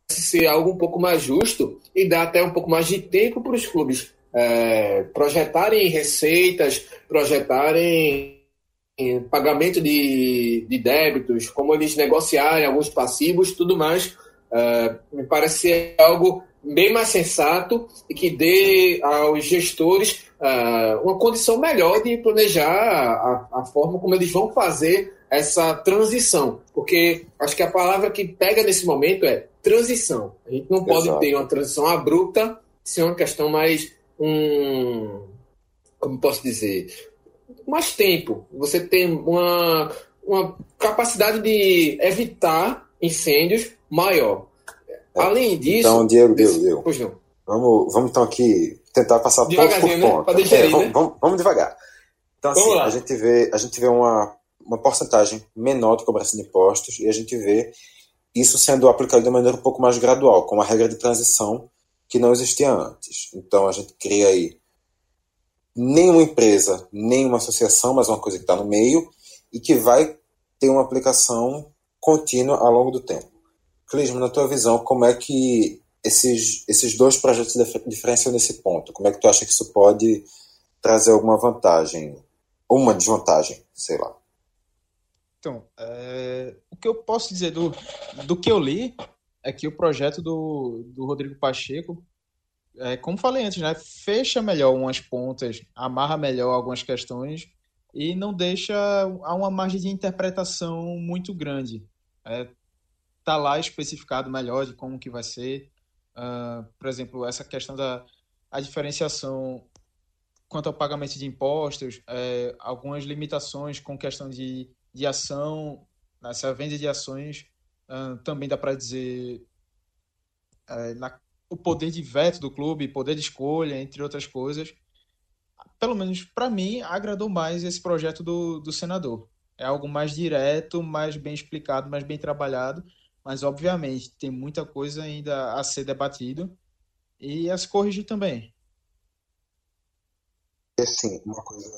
ser algo um pouco mais justo e dá até um pouco mais de tempo para os clubes eh, projetarem receitas, projetarem pagamento de, de débitos, como eles negociarem alguns passivos, tudo mais Uh, me parece algo bem mais sensato e que dê aos gestores uh, uma condição melhor de planejar a, a, forma como eles vão fazer essa transição. Porque acho que a palavra que pega nesse momento é transição. A gente não pode Exato. ter uma transição abrupta, ser uma questão mais um. Como posso dizer? Mais tempo. Você tem uma, uma capacidade de evitar incêndios maior. É. Além disso. Então, Diego, Diego, Diego. Pois não. Vamos, vamos então aqui tentar passar ponto por né? ponto. É, vamos, né? vamos, vamos, devagar. Então, vamos assim, lá. a gente vê, a gente vê uma, uma porcentagem menor de cobrança de impostos e a gente vê isso sendo aplicado de maneira um pouco mais gradual, com uma regra de transição que não existia antes. Então, a gente cria aí nenhuma empresa, nenhuma associação, mas uma coisa que está no meio e que vai ter uma aplicação contínua ao longo do tempo. Clisma, na tua visão, como é que esses, esses dois projetos diferenciam nesse ponto? Como é que tu acha que isso pode trazer alguma vantagem? Ou uma desvantagem, sei lá. Então, é, o que eu posso dizer do, do que eu li é que o projeto do, do Rodrigo Pacheco, é, como falei antes, né, fecha melhor umas pontas, amarra melhor algumas questões e não deixa a uma margem de interpretação muito grande. É, tá lá especificado melhor de como que vai ser. Uh, por exemplo, essa questão da a diferenciação quanto ao pagamento de impostos, é, algumas limitações com questão de, de ação, nessa venda de ações, uh, também dá para dizer é, na, o poder de veto do clube, poder de escolha, entre outras coisas. Pelo menos para mim, agradou mais esse projeto do, do senador. É algo mais direto, mais bem explicado, mais bem trabalhado, mas obviamente tem muita coisa ainda a ser debatido e a se corrigir também. Assim, uma coisa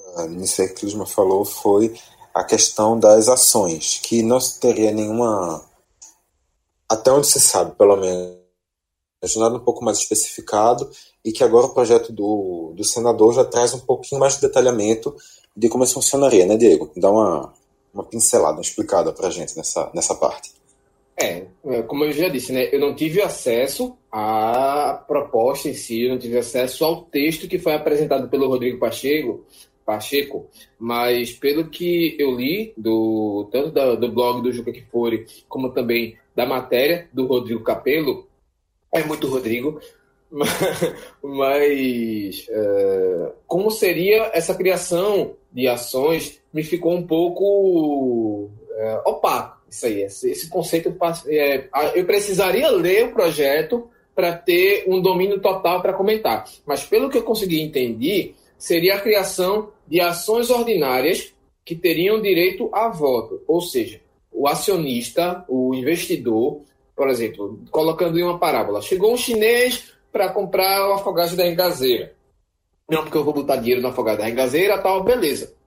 que o Lisma falou foi a questão das ações, que não teria nenhuma, até onde se sabe, pelo menos, nada um pouco mais especificado, e que agora o projeto do, do senador já traz um pouquinho mais de detalhamento de como isso funcionaria, né, Diego? Dá uma, uma pincelada, uma explicada para a gente nessa, nessa parte. É, é, como eu já disse, né? Eu não tive acesso à proposta em si, eu não tive acesso ao texto que foi apresentado pelo Rodrigo Pacheco, Pacheco, mas pelo que eu li, do, tanto da, do blog do Juca Kifuri, como também da matéria do Rodrigo Capello, é muito Rodrigo, mas é, como seria essa criação de ações me ficou um pouco é, opaco isso aí, esse, esse conceito. É, eu precisaria ler o projeto para ter um domínio total para comentar. Mas pelo que eu consegui entender, seria a criação de ações ordinárias que teriam direito a voto. Ou seja, o acionista, o investidor, por exemplo, colocando em uma parábola, chegou um chinês para comprar o afogado da engazeira. Não, porque eu vou botar dinheiro no afogado da engazeira, tal, beleza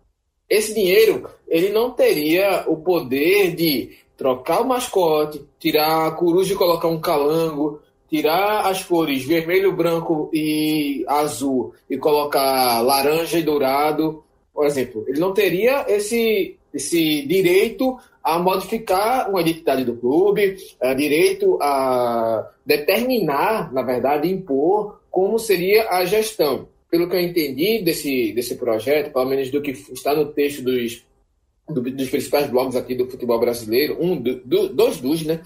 esse dinheiro ele não teria o poder de trocar o mascote, tirar a coruja e colocar um calango, tirar as cores vermelho, branco e azul e colocar laranja e dourado, por exemplo. Ele não teria esse, esse direito a modificar uma identidade do clube, a direito a determinar, na verdade, impor como seria a gestão pelo que eu entendi desse, desse projeto, pelo menos do que está no texto dos, do, dos principais blogs aqui do futebol brasileiro, um, do, do, dois dos, né?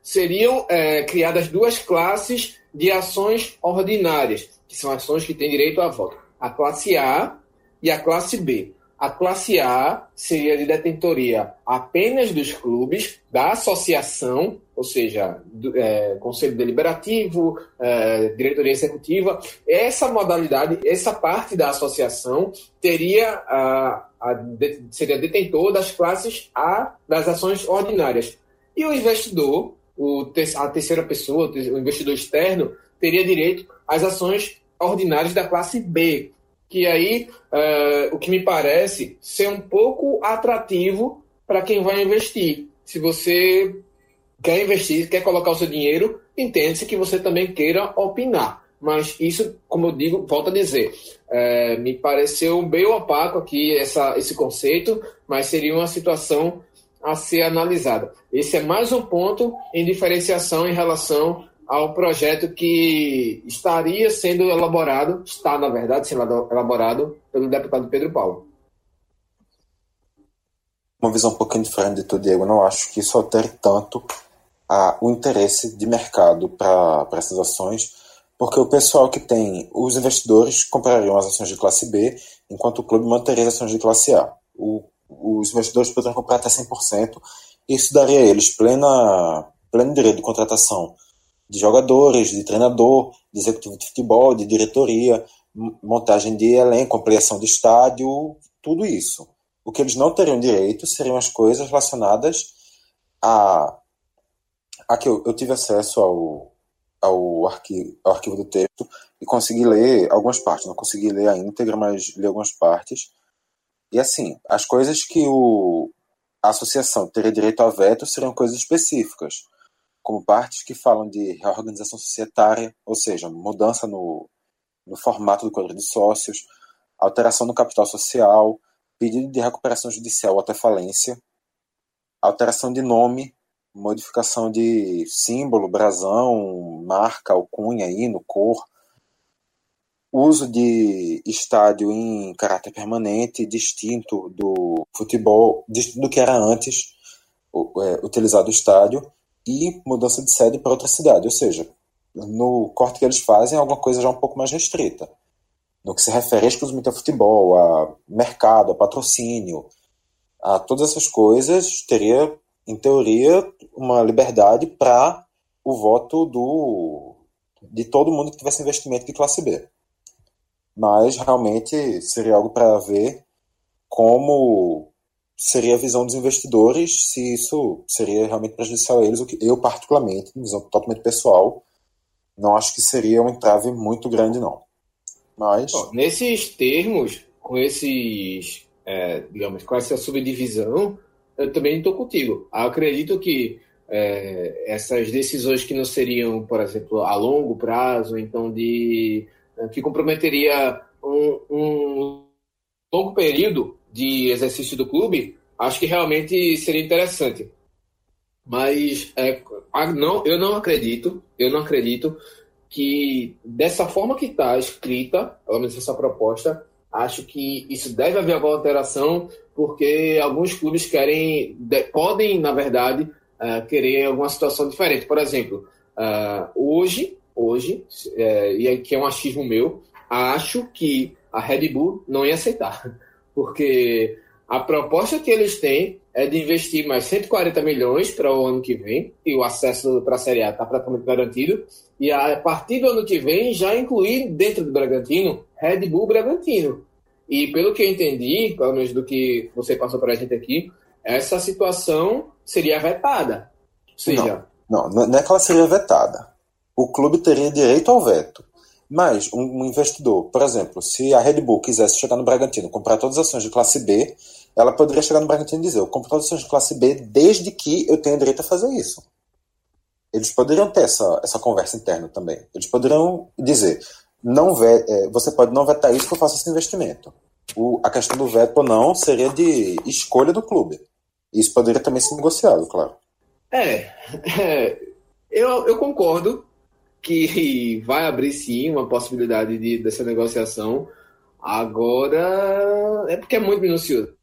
Seriam é, criadas duas classes de ações ordinárias, que são ações que têm direito a voto. A classe A e a classe B. A classe A seria de detentoria apenas dos clubes, da associação, ou seja, do, é, conselho deliberativo, é, diretoria executiva. Essa modalidade, essa parte da associação teria a, a de, seria detentor das classes A das ações ordinárias. E o investidor, o, a terceira pessoa, o investidor externo, teria direito às ações ordinárias da classe B, que aí uh, o que me parece ser um pouco atrativo para quem vai investir. Se você quer investir, quer colocar o seu dinheiro, entende-se que você também queira opinar. Mas isso, como eu digo, volto a dizer, é, me pareceu bem opaco aqui essa, esse conceito, mas seria uma situação a ser analisada. Esse é mais um ponto em diferenciação em relação ao projeto que estaria sendo elaborado, está, na verdade, sendo elaborado pelo deputado Pedro Paulo. Uma visão um pouquinho diferente de tu, Diego. Não acho que isso altere tanto a, o interesse de mercado para essas ações, porque o pessoal que tem, os investidores comprariam as ações de classe B, enquanto o clube manteria as ações de classe A. O, os investidores poderiam comprar até 100%, isso daria a eles plena, pleno direito de contratação de jogadores, de treinador, de executivo de futebol, de diretoria, montagem de elenco, ampliação de estádio, tudo isso. O que eles não teriam direito seriam as coisas relacionadas a. a que eu, eu tive acesso ao, ao, arquivo, ao arquivo do texto e consegui ler algumas partes. Não consegui ler a íntegra, mas li algumas partes. E assim, as coisas que o, a associação teria direito a veto seriam coisas específicas como partes que falam de reorganização societária, ou seja, mudança no, no formato do quadro de sócios, alteração no capital social, pedido de recuperação judicial até falência, alteração de nome, modificação de símbolo, brasão, marca, alcunha, hino, cor, uso de estádio em caráter permanente, distinto do futebol, do que era antes é, utilizado o estádio, e mudança de sede para outra cidade. Ou seja, no corte que eles fazem é alguma coisa já um pouco mais restrita. No que se refere exclusivamente ao futebol, a mercado, a patrocínio, a todas essas coisas, teria, em teoria, uma liberdade para o voto do, de todo mundo que tivesse investimento de classe B. Mas realmente seria algo para ver como seria a visão dos investidores, se isso seria realmente prejudicial a eles, o que eu, particularmente, visão totalmente pessoal, não acho que seria um entrave muito grande, não. Mas. Bom, nesses termos, com esses, é, digamos, com essa subdivisão, eu também estou contigo. Eu acredito que é, essas decisões que não seriam, por exemplo, a longo prazo, então de que comprometeria um, um longo período de exercício do clube, acho que realmente seria interessante. Mas é, não, eu não acredito, eu não acredito que dessa forma que está escrita, pelo menos essa proposta, acho que isso deve haver alguma alteração, porque alguns clubes querem, podem, na verdade, uh, querer alguma situação diferente. Por exemplo, uh, hoje, hoje, uh, e aqui é um achismo meu, acho que a Red Bull não ia aceitar porque a proposta que eles têm é de investir mais 140 milhões para o ano que vem, e o acesso para a Série A está praticamente garantido, e a partir do ano que vem já incluir dentro do Bragantino Red Bull Bragantino. E pelo que eu entendi, pelo menos do que você passou para a gente aqui, essa situação seria vetada. Ou seja, não, não, não é que ela seria vetada. O clube teria direito ao veto. Mas um, investidor, por exemplo, se a Red Bull quisesse chegar no Bragantino, comprar todas as ações de classe B, ela poderia chegar no Bragantino e dizer: Eu compro ações de classe B desde que eu tenha direito a fazer isso. Eles poderiam ter essa, essa conversa interna também. Eles poderiam dizer: não é, Você pode não vetar isso que eu faço esse investimento. O, a questão do veto ou não seria de escolha do clube. Isso poderia também ser negociado, claro. É, é eu, eu concordo que vai abrir sim uma possibilidade de, dessa negociação. Agora, é porque é muito minucioso.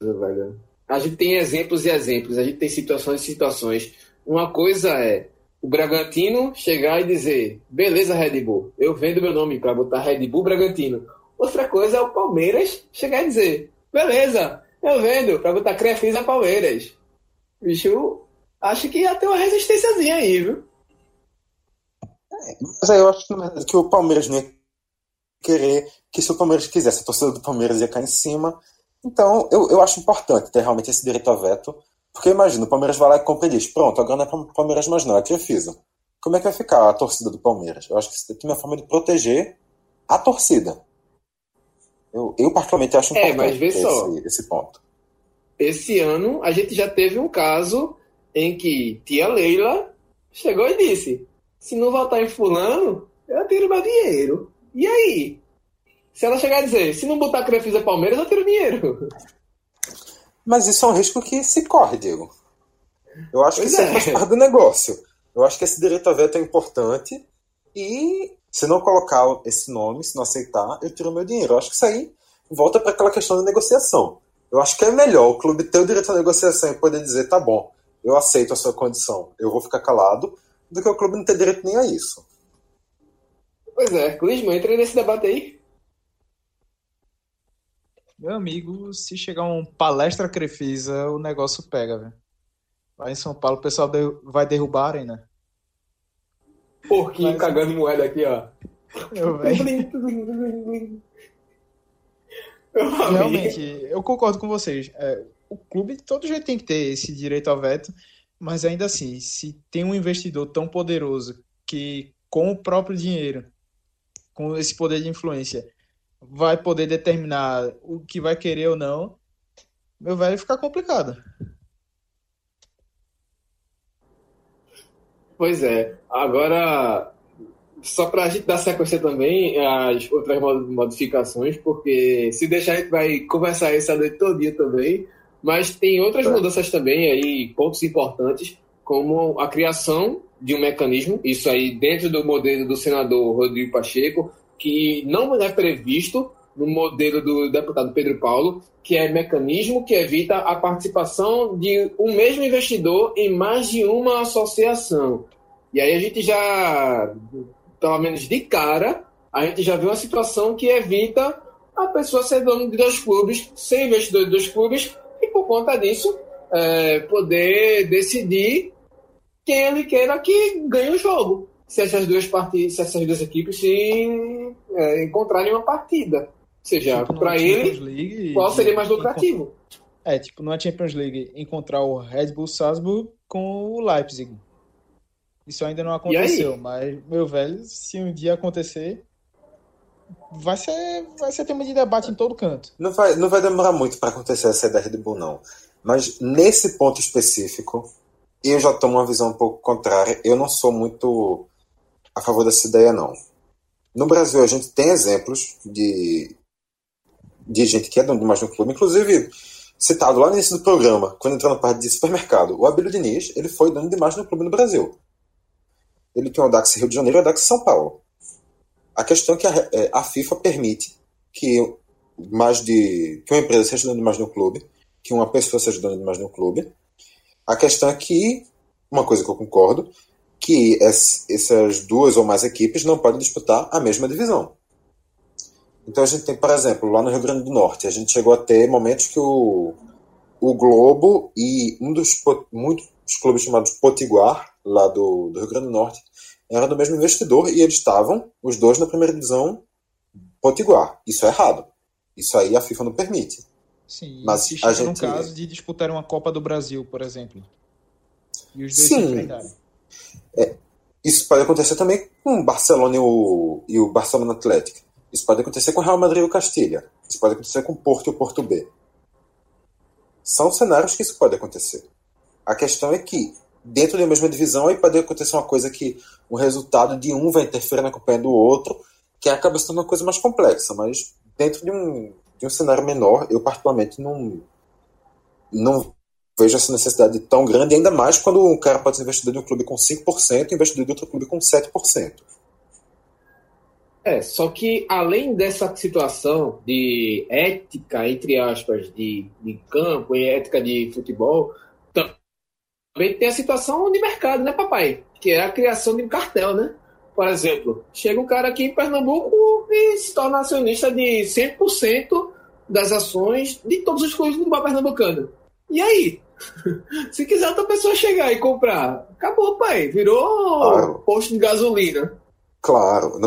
Velho. A gente tem exemplos e exemplos, a gente tem situações e situações. Uma coisa é o Bragantino chegar e dizer: beleza, Red Bull, eu vendo meu nome para botar Red Bull Bragantino. Outra coisa é o Palmeiras chegar e dizer: beleza, eu vendo para botar Crefisa Palmeiras. Bicho, acho que ia ter uma resistênciazinha aí, viu? Mas aí eu acho que o Palmeiras não ia querer que se o Palmeiras quisesse, a torcida do Palmeiras ia cair em cima. Então, eu, eu acho importante ter realmente esse direito a veto, porque imagina, o Palmeiras vai lá e compra e diz, pronto, agora não é o Palmeiras mais não, é Crefisa. Como é que vai ficar a torcida do Palmeiras? Eu acho que isso é uma forma de proteger a torcida. Eu, eu particularmente acho importante é, mas vê só, esse, esse ponto. Esse ano a gente já teve um caso em que tia Leila chegou e disse: se não votar em fulano, eu tiro meu dinheiro. E aí? Se ela chegar a dizer, se não botar Crefisa Palmeiras, eu tiro dinheiro. Mas isso é um risco que se corre, Diego. Eu acho pois que isso é. faz parte do negócio. Eu acho que esse direito a veto é importante e se não colocar esse nome, se não aceitar, eu tiro meu dinheiro. Eu acho que isso aí volta para aquela questão da negociação. Eu acho que é melhor o clube ter o direito à negociação e poder dizer, tá bom, eu aceito a sua condição, eu vou ficar calado, do que o clube não ter direito nem a isso. Pois é, Clisman, entre nesse debate aí. Meu amigo, se chegar um palestra Crefisa, o negócio pega, velho. Lá em São Paulo o pessoal vai derrubar a arena. Porquinho Mas... cagando moeda aqui, ó. Eu, Realmente, eu concordo com vocês. É, o clube de todo jeito tem que ter esse direito ao veto, mas ainda assim, se tem um investidor tão poderoso que, com o próprio dinheiro, com esse poder de influência, vai poder determinar o que vai querer ou não, meu velho fica complicado. Pois é. Agora, só para a gente dar sequência também às outras modificações, porque se deixar a gente vai conversar isso a noite todo dia também, mas tem outras é. mudanças também aí, pontos importantes, como a criação de um mecanismo, isso aí dentro do modelo do senador Rodrigo Pacheco, que não é previsto no modelo do deputado Pedro Paulo, que é mecanismo que evita a participação de um mesmo investidor em mais de uma associação. E aí a gente já, pelo menos de cara, a gente já vê uma situação que evita a pessoa ser dono de dois clubes, ser investidor de dois clubes, e por conta disso, é, poder decidir quem ele queira que ganhe o jogo. Se essas duas partidas, se essas duas equipes se é, encontrarem uma partida seja, tipo, para ele, League, qual seria mais lucrativo? É, tipo, numa Champions League, encontrar o Red Bull Salzburg com o Leipzig. Isso ainda não aconteceu, mas, meu velho, se um dia acontecer, vai ser, vai ser tema de debate em todo canto. Não vai, não vai demorar muito para acontecer essa da Red Bull, não. Mas nesse ponto específico, eu já tomo uma visão um pouco contrária. Eu não sou muito a favor dessa ideia, não. No Brasil, a gente tem exemplos de de gente que é dono de mais de um clube, inclusive citado lá no início do programa, quando entrou na parte de supermercado, o Abílio Diniz, ele foi dono de mais de um clube no Brasil. Ele tem o Dax Rio de Janeiro e o Dax São Paulo. A questão é que a, é, a, FIFA permite que mais de que uma empresa seja dona de mais de um clube, que uma pessoa seja dona de mais de um clube. A questão é que, uma coisa que eu concordo, que essas duas ou mais equipes não podem disputar a mesma divisão. Então a gente tem, por exemplo, lá no Rio Grande do Norte, a gente chegou a ter momentos que o, o Globo e um dos muitos clubes chamados Potiguar, lá do, do Rio Grande do Norte, era do mesmo investidor e eles estavam, os dois, na primeira divisão Potiguar. Isso é errado. Isso aí a FIFA não permite. Sim, mas se a gente... um caso de disputar uma Copa do Brasil, por exemplo. E os dois Sim. se É, isso pode acontecer também com o Barcelona e o, e o Barcelona Atlético. Isso pode acontecer com o Real Madrid e o Castilha. Isso pode acontecer com o Porto e o Porto B. São cenários que isso pode acontecer. A questão é que, dentro da mesma divisão, aí pode acontecer uma coisa que o resultado de um vai interferir na campanha do outro, que acaba sendo uma coisa mais complexa. Mas, dentro de um, de um cenário menor, eu particularmente não, não vejo essa necessidade tão grande, ainda mais quando um cara pode ser investidor de um clube com 5% e investidor de outro clube com 7%. É, só que além dessa situação de ética, entre aspas, de, de campo e ética de futebol, também tem a situação de mercado, né, papai? Que é a criação de um cartel, né? Por exemplo, chega um cara aqui em Pernambuco e se torna acionista de 100% das ações de todos os clubes do futebol pernambucano. E aí? Se quiser outra pessoa chegar e comprar, acabou, pai. Virou claro. posto de gasolina. Claro,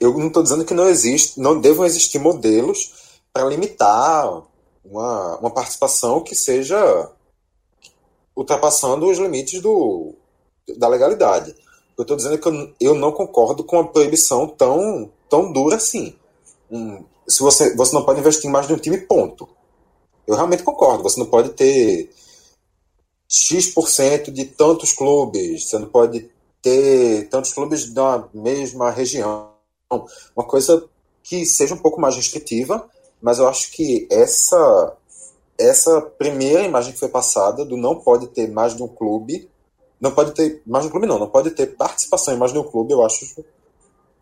eu, não estou dizendo que não existe, não devam existir modelos para limitar uma, uma participação que seja ultrapassando os limites do, da legalidade. Eu estou dizendo que eu, eu, não concordo com uma proibição tão, tão dura assim. Um, se você, você não pode investir em mais de um time, ponto. Eu realmente concordo. Você não pode ter X% de tantos clubes, você não pode ter tantos clubes da mesma região. Uma coisa que seja um pouco mais restritiva, mas eu acho que essa essa primeira imagem que foi passada do não pode ter mais de um clube não pode ter, mais no clube não, não pode ter participação em mais de um clube, eu acho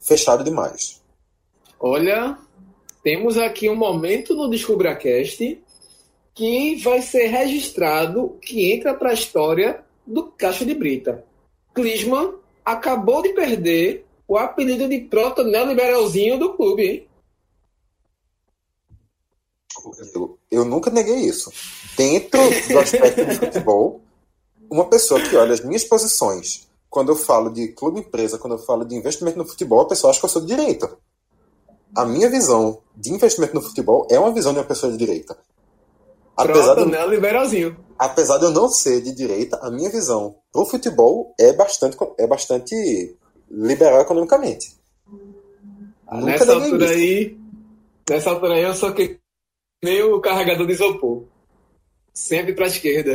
fechado demais. Olha, temos aqui um momento no DescubraCast que vai ser registrado, que entra para a história do Caixa de Brita. Klisman acabou de perder o apelido de proto neoliberalzinho do clube, hein? Eu, eu nunca neguei isso. Dentro do aspecto do futebol, uma pessoa que olha as minhas posições, quando eu falo de clube empresa, quando eu falo de investimento no futebol, a pessoa acha que eu sou de direita. A minha visão de investimento no futebol é uma visão de uma pessoa de direita. Apesar Pronto, de, neoliberalzinho. Apesar de eu não ser de direita, a minha visão pro futebol é bastante, é bastante liberal economicamente. Ah, nessa altura isso. aí, nessa altura aí eu sou que nem o carregador de isopor. Sempre pra esquerda.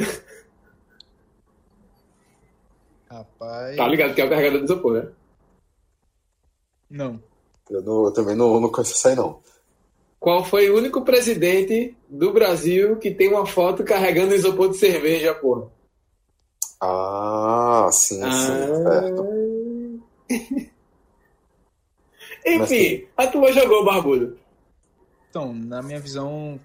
Rapaz. Tá ligado que é o carregador de isopor, né? Não. Eu, não, eu também não, não conheço isso aí, não. Qual foi o único presidente do Brasil que tem uma foto carregando isopor de cerveja, porra? Ah, sim, ah... sim, certo. Enfim, a tua jogou, Barbudo. Então, na minha visão,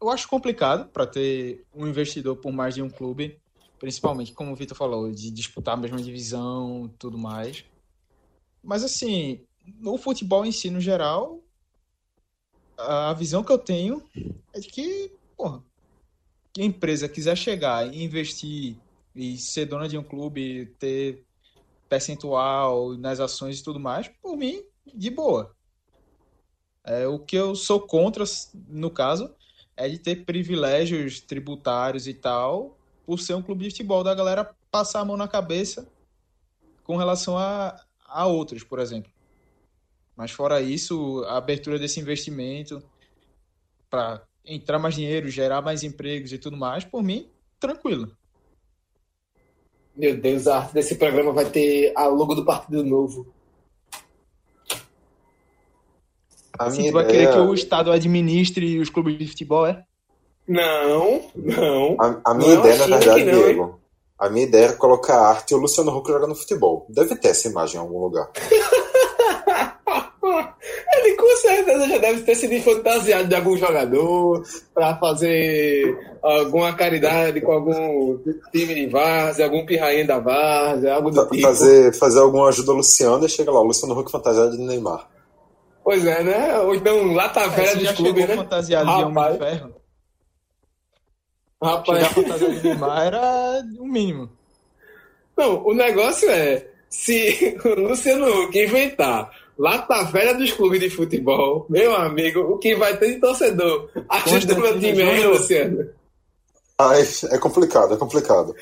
eu acho complicado para ter um investidor por mais de um clube, principalmente, como o Vitor falou, de disputar a mesma divisão tudo mais. Mas, assim, no futebol em si, no geral, a visão que eu tenho é de que, porra, que a empresa quiser chegar e investir e ser dona de um clube, ter percentual nas ações e tudo mais, por mim, de boa. É, o que eu sou contra, no caso, é de ter privilégios tributários e tal, por ser um clube de futebol, da galera passar a mão na cabeça com relação a, a outros, por exemplo. Mas fora isso, a abertura desse investimento para entrar mais dinheiro, gerar mais empregos e tudo mais, por mim, tranquilo. Meu Deus, a arte desse programa vai ter a logo do Partido Novo. A Você vai querer que o Estado administre os clubes de futebol, é? Não, não. A, a minha não, ideia, na verdade, não, Diego, a minha ideia era colocar a arte e o Luciano Huck jogando futebol. Deve ter essa imagem em algum lugar. Certeza já deve ter sido fantasiado de algum jogador para fazer alguma caridade com algum time de várzea, algum pirrainha da várzea, algo do tipo. Fazer, fazer alguma ajuda ao Luciano e chega lá, o Luciano Huck fantasiado de Neymar. Pois é, né? Ou então lata é, velha dos clubes, né? fantasiado Rapaz. de Homem de Ferro? Rapaz. Chegar fantasiado de Neymar era o mínimo. Não, o negócio é, se o Luciano Huck inventar lata velha dos clubes de futebol, meu amigo, o que vai ter de torcedor ajudando o time aí, Luciano? Ai, é complicado, é complicado.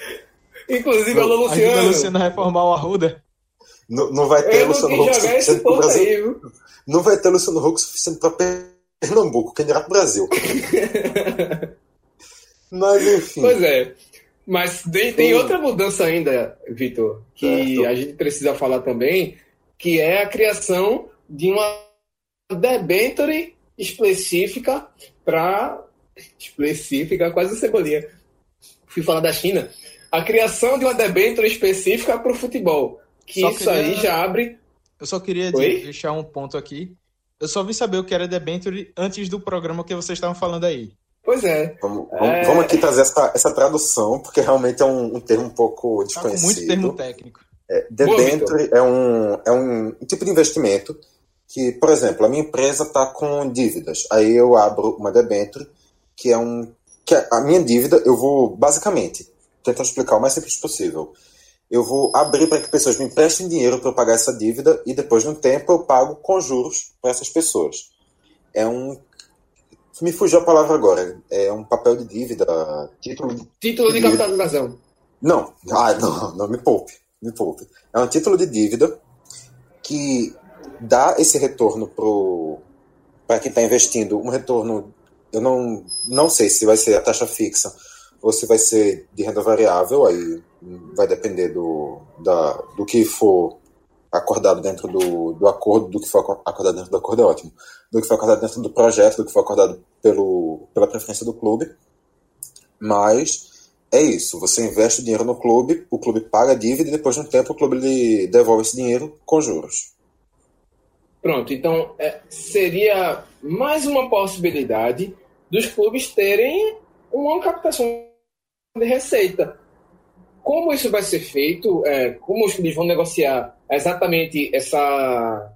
Inclusive, alô, Luciano. Ajuda Luciano a reformar o Arruda. Não, não vai ter Eu Luciano Huck suficiente para o Brasil. Aí, viu? Não vai ter Luciano Huck suficiente para Pernambuco, que dirá o Brasil. Mas, enfim. Pois é. Mas tem, tem outra mudança ainda, Vitor, que certo. a gente precisa falar também, que é a criação de uma debenture específica para. específica, quase cebolinha. Fui falar da China. A criação de uma debenture específica para o futebol. Que só isso queria... aí já abre. Eu só queria Oi? deixar um ponto aqui. Eu só vim saber o que era debenture antes do programa que vocês estavam falando aí. Pois é. Vamos, é... vamos aqui trazer essa, essa tradução, porque realmente é um, um termo um pouco desconhecido. Tá com muito termo técnico. É, debenture é um, é um tipo de investimento que, por exemplo, a minha empresa está com dívidas. Aí eu abro uma debenture, que é um. que é a minha dívida, eu vou, basicamente, tentar explicar o mais simples possível. Eu vou abrir para que pessoas me emprestem dinheiro para eu pagar essa dívida e depois de um tempo eu pago com juros para essas pessoas. É um. Me fugiu a palavra agora. É um papel de dívida. Título de, título de, de capitalização. Não, ah, não, não me poupe poupe. É um título de dívida que dá esse retorno para quem está investindo, um retorno, eu não, não sei se vai ser a taxa fixa ou se vai ser de renda variável, aí vai depender do, da, do que for acordado dentro do, do acordo, do que for acordado dentro do acordo é ótimo, do que for acordado dentro do projeto, do que for acordado pelo, pela preferência do clube, mas é isso. Você investe o dinheiro no clube, o clube paga a dívida e depois de um tempo o clube devolve esse dinheiro com juros. Pronto, então é, seria mais uma possibilidade dos clubes terem uma captação de receita. Como isso vai ser feito? É, como os clubes vão negociar exatamente essa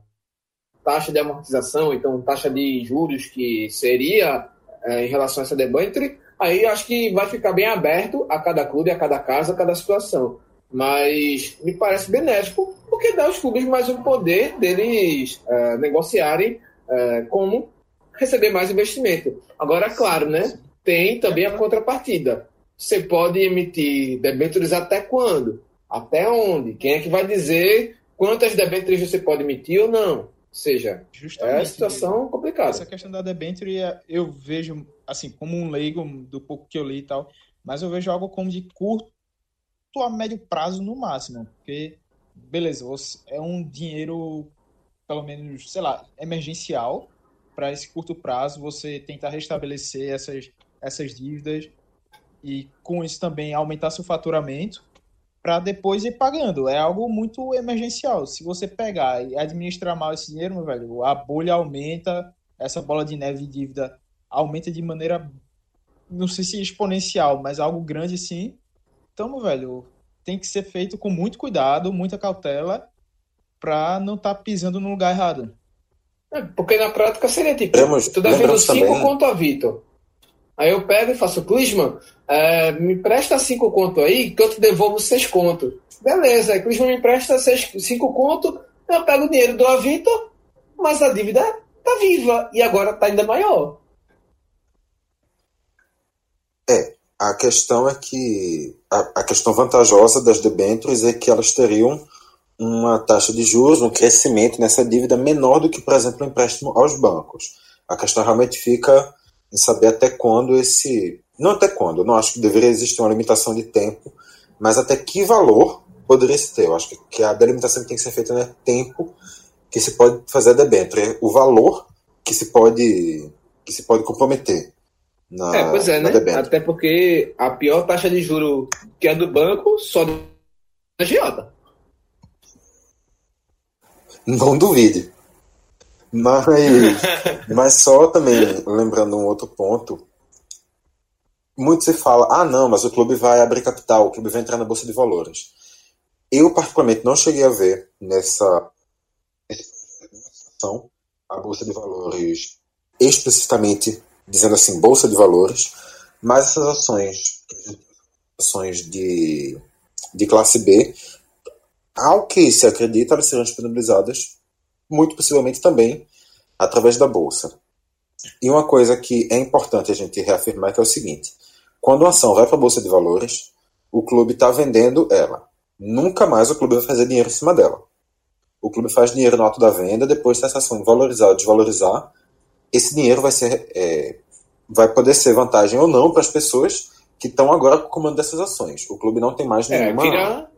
taxa de amortização, então taxa de juros que seria é, em relação a essa debenture, aí acho que vai ficar bem aberto a cada clube, a cada caso, a cada situação. Mas me parece benéfico, porque dá aos clubes mais um poder deles é, negociarem é, como receber mais investimento. Agora, claro, né? Tem também a contrapartida. Você pode emitir debêntures até quando? Até onde? Quem é que vai dizer quantas debêntures você pode emitir ou não? Ou seja, Justamente, é uma situação complicada. Essa questão da debenture eu vejo, assim, como um leigo do pouco que eu li e tal, mas eu vejo algo como de curto a médio prazo no máximo, porque, beleza, é um dinheiro, pelo menos, sei lá, emergencial, para esse curto prazo você tentar restabelecer essas, essas dívidas e com isso também aumentar seu faturamento para depois ir pagando. É algo muito emergencial. Se você pegar e administrar mal esse dinheiro, meu velho, a bolha aumenta, essa bola de neve de dívida aumenta de maneira, não sei se exponencial, mas algo grande sim. Então, meu velho, tem que ser feito com muito cuidado, muita cautela, para não estar tá pisando no lugar errado. É, porque na prática seria tipo, Lemos, tu devendo 5 conto a Vitor. Aí eu pego e faço, Clisman, é, me presta 5 conto aí que eu te devolvo 6 conto. Beleza, aí Clisman me presta 5 conto, eu pego o dinheiro do Vitor, mas a dívida tá viva e agora tá ainda maior. É, a questão é que a, a questão vantajosa das debêntures é que elas teriam uma taxa de juros, um crescimento nessa dívida menor do que, por exemplo, o empréstimo aos bancos. A questão realmente fica em saber até quando esse. Não até quando, eu não acho que deveria existir uma limitação de tempo, mas até que valor poderia se ter. Eu acho que a delimitação que tem que ser feita não é tempo que se pode fazer a debênture, é o valor que se pode, que se pode comprometer. Na, é, pois é, né? Até porque a pior taxa de juro que é do banco só da agiota. Não duvide. Mas, mas só também, lembrando um outro ponto, muito se fala, ah não, mas o clube vai abrir capital, o clube vai entrar na Bolsa de Valores. Eu, particularmente, não cheguei a ver nessa a Bolsa de Valores especificamente dizendo assim, Bolsa de Valores, mas essas ações, ações de, de classe B, ao que se acredita, elas serão disponibilizadas muito possivelmente também através da bolsa. E uma coisa que é importante a gente reafirmar é que é o seguinte: quando uma ação vai para a bolsa de valores, o clube está vendendo ela. Nunca mais o clube vai fazer dinheiro em cima dela. O clube faz dinheiro no ato da venda, depois se essa ação valorizar ou desvalorizar, esse dinheiro vai ser é, vai poder ser vantagem ou não para as pessoas que estão agora com o comando dessas ações. O clube não tem mais é, nenhuma. É, vira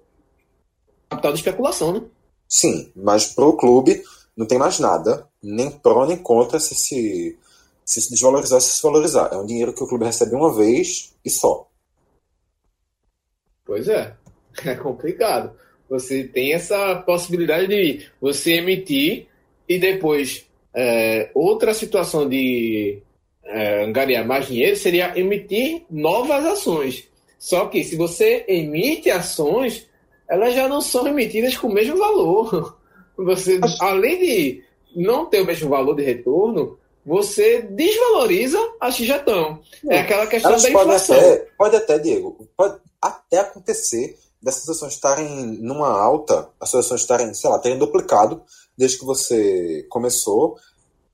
capital de especulação, né? Sim, mas para o clube não tem mais nada, nem pró nem contra se se, se, se desvalorizar ou se desvalorizar. É um dinheiro que o clube recebe uma vez e só. Pois é, é complicado. Você tem essa possibilidade de você emitir e depois é, outra situação de é, angariar mais dinheiro seria emitir novas ações. Só que se você emite ações, elas já não são emitidas com o mesmo valor. Você, além de não ter o mesmo valor de retorno, você desvaloriza a XGTão. É aquela questão elas da inflação. Pode até, pode até, Diego, pode até acontecer dessas ações estarem numa alta, as ações estarem, sei lá, terem duplicado desde que você começou.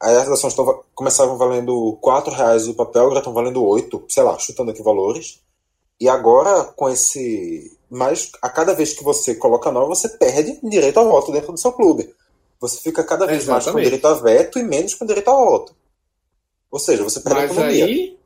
Aí as ações tão, começavam valendo 4 reais o papel, já estão valendo 8, sei lá, chutando aqui valores. E agora, com esse mas a cada vez que você coloca nova, você perde direito ao voto dentro do seu clube. Você fica cada vez Exatamente. mais com direito a veto e menos com direito ao voto. Ou seja, você perde mas a economia. Aí,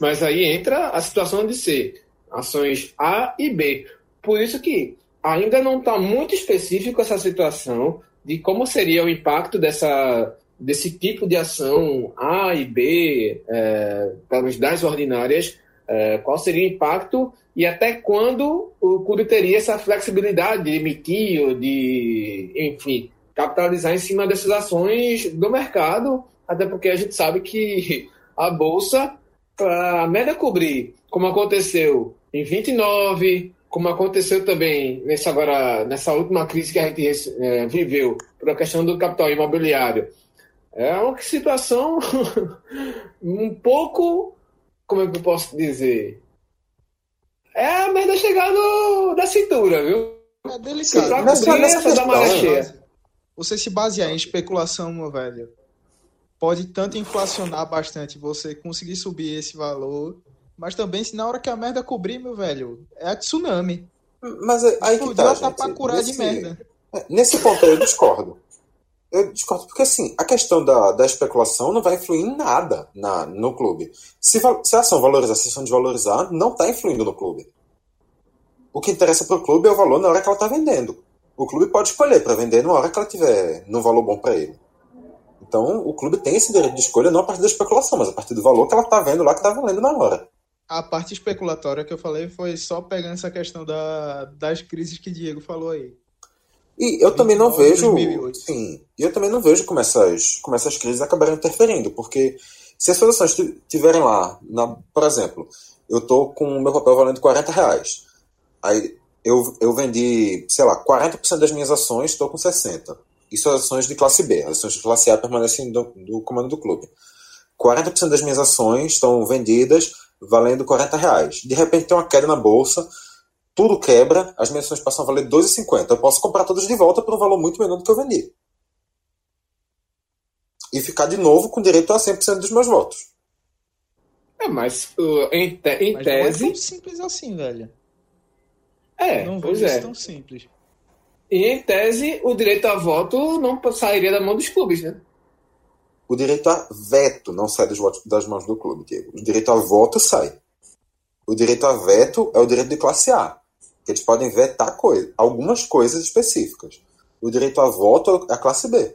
mas aí entra a situação de ser ações A e B. Por isso que ainda não está muito específico essa situação de como seria o impacto dessa, desse tipo de ação A e B, é, para as das ordinárias, é, qual seria o impacto e até quando o clube teria essa flexibilidade de emitir ou de, enfim, capitalizar em cima dessas ações do mercado, até porque a gente sabe que a bolsa, para a média cobrir, como aconteceu em 29, como aconteceu também nessa agora nessa última crise que a gente é, viveu por a questão do capital imobiliário, é uma situação um pouco, como é que eu posso dizer, é a merda chegar no, da cintura, viu? É delicado. Pra nessa da maré cheia. Você se basear em especulação, meu velho, pode tanto inflacionar bastante, você conseguir subir esse valor, mas também se na hora que a merda cobrir, meu velho, é a tsunami. Mas aí que tá, a gente. tapacurá de Nesse- merda. É, Nesse ponto aí eu discordo. Eu discordo porque, assim, a questão da, da especulação não vai influir em nada na, no clube. Se, se a ação valorizar, se a ação desvalorizar, não está influindo no clube. O que interessa para o clube é o valor na hora que ela está vendendo. O clube pode escolher para vender na hora que ela tiver num valor bom para ele. Então, o clube tem esse direito de escolha não a partir da especulação, mas a partir do valor que ela está vendo lá que está valendo na hora. A parte especulatória que eu falei foi só pegando essa questão da, das crises que Diego falou aí. E eu também não 29, vejo. 2008. Sim, e eu também não vejo como essas, como essas crises acabaram interferindo, porque se as ações ti- tiverem lá, na, por exemplo, eu tô com o meu papel valendo 40 reais. Aí eu, eu vendi, sei lá, 40% das minhas ações, estou com 60. Isso as ações de classe B. As ações de classe A permanecem do, do comando do clube. 40% das minhas ações estão vendidas valendo 40 reais. De repente tem uma queda na bolsa, tudo quebra, as minhas ações passam a valer 2,50. Eu posso comprar todas de volta por um valor muito menor do que eu vendi. E ficar de novo com direito a 100% dos meus votos. É, mas uh, em, te- em Mas tese. não é tão simples assim, velho. É, não pois vejo é. tão simples. E em tese, o direito a voto não sairia da mão dos clubes, né? O direito a veto não sai dos votos- das mãos do clube, Diego. O direito a voto sai. O direito a veto é o direito de classe A. Que eles podem vetar coisa, algumas coisas específicas. O direito a voto é a classe B.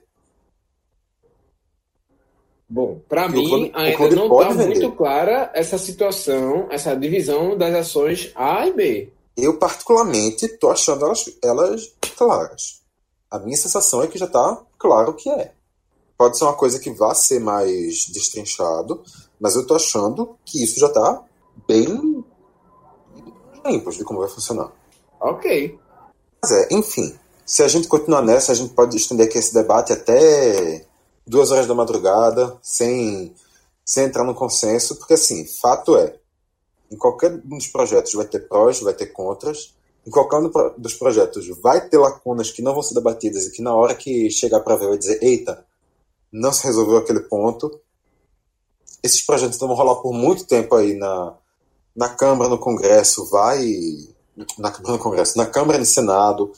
Bom, para mim clube- ainda não está muito clara essa situação, essa divisão das ações A e B. Eu, particularmente, tô achando elas, elas claras. A minha sensação é que já tá claro o que é. Pode ser uma coisa que vá ser mais destrinchado, mas eu tô achando que isso já tá bem limpo de como vai funcionar. Ok. Mas é, enfim, se a gente continuar nessa, a gente pode estender aqui esse debate até duas horas da madrugada, sem, sem entrar no consenso, porque assim, fato é, em qualquer um dos projetos vai ter prós, vai ter contras, em qualquer um dos projetos vai ter lacunas que não vão ser debatidas e que na hora que chegar para ver vai dizer, eita, não se resolveu aquele ponto. Esses projetos vão rolar por muito tempo aí na, na Câmara, no Congresso, vai na no Congresso, na Câmara e no Senado.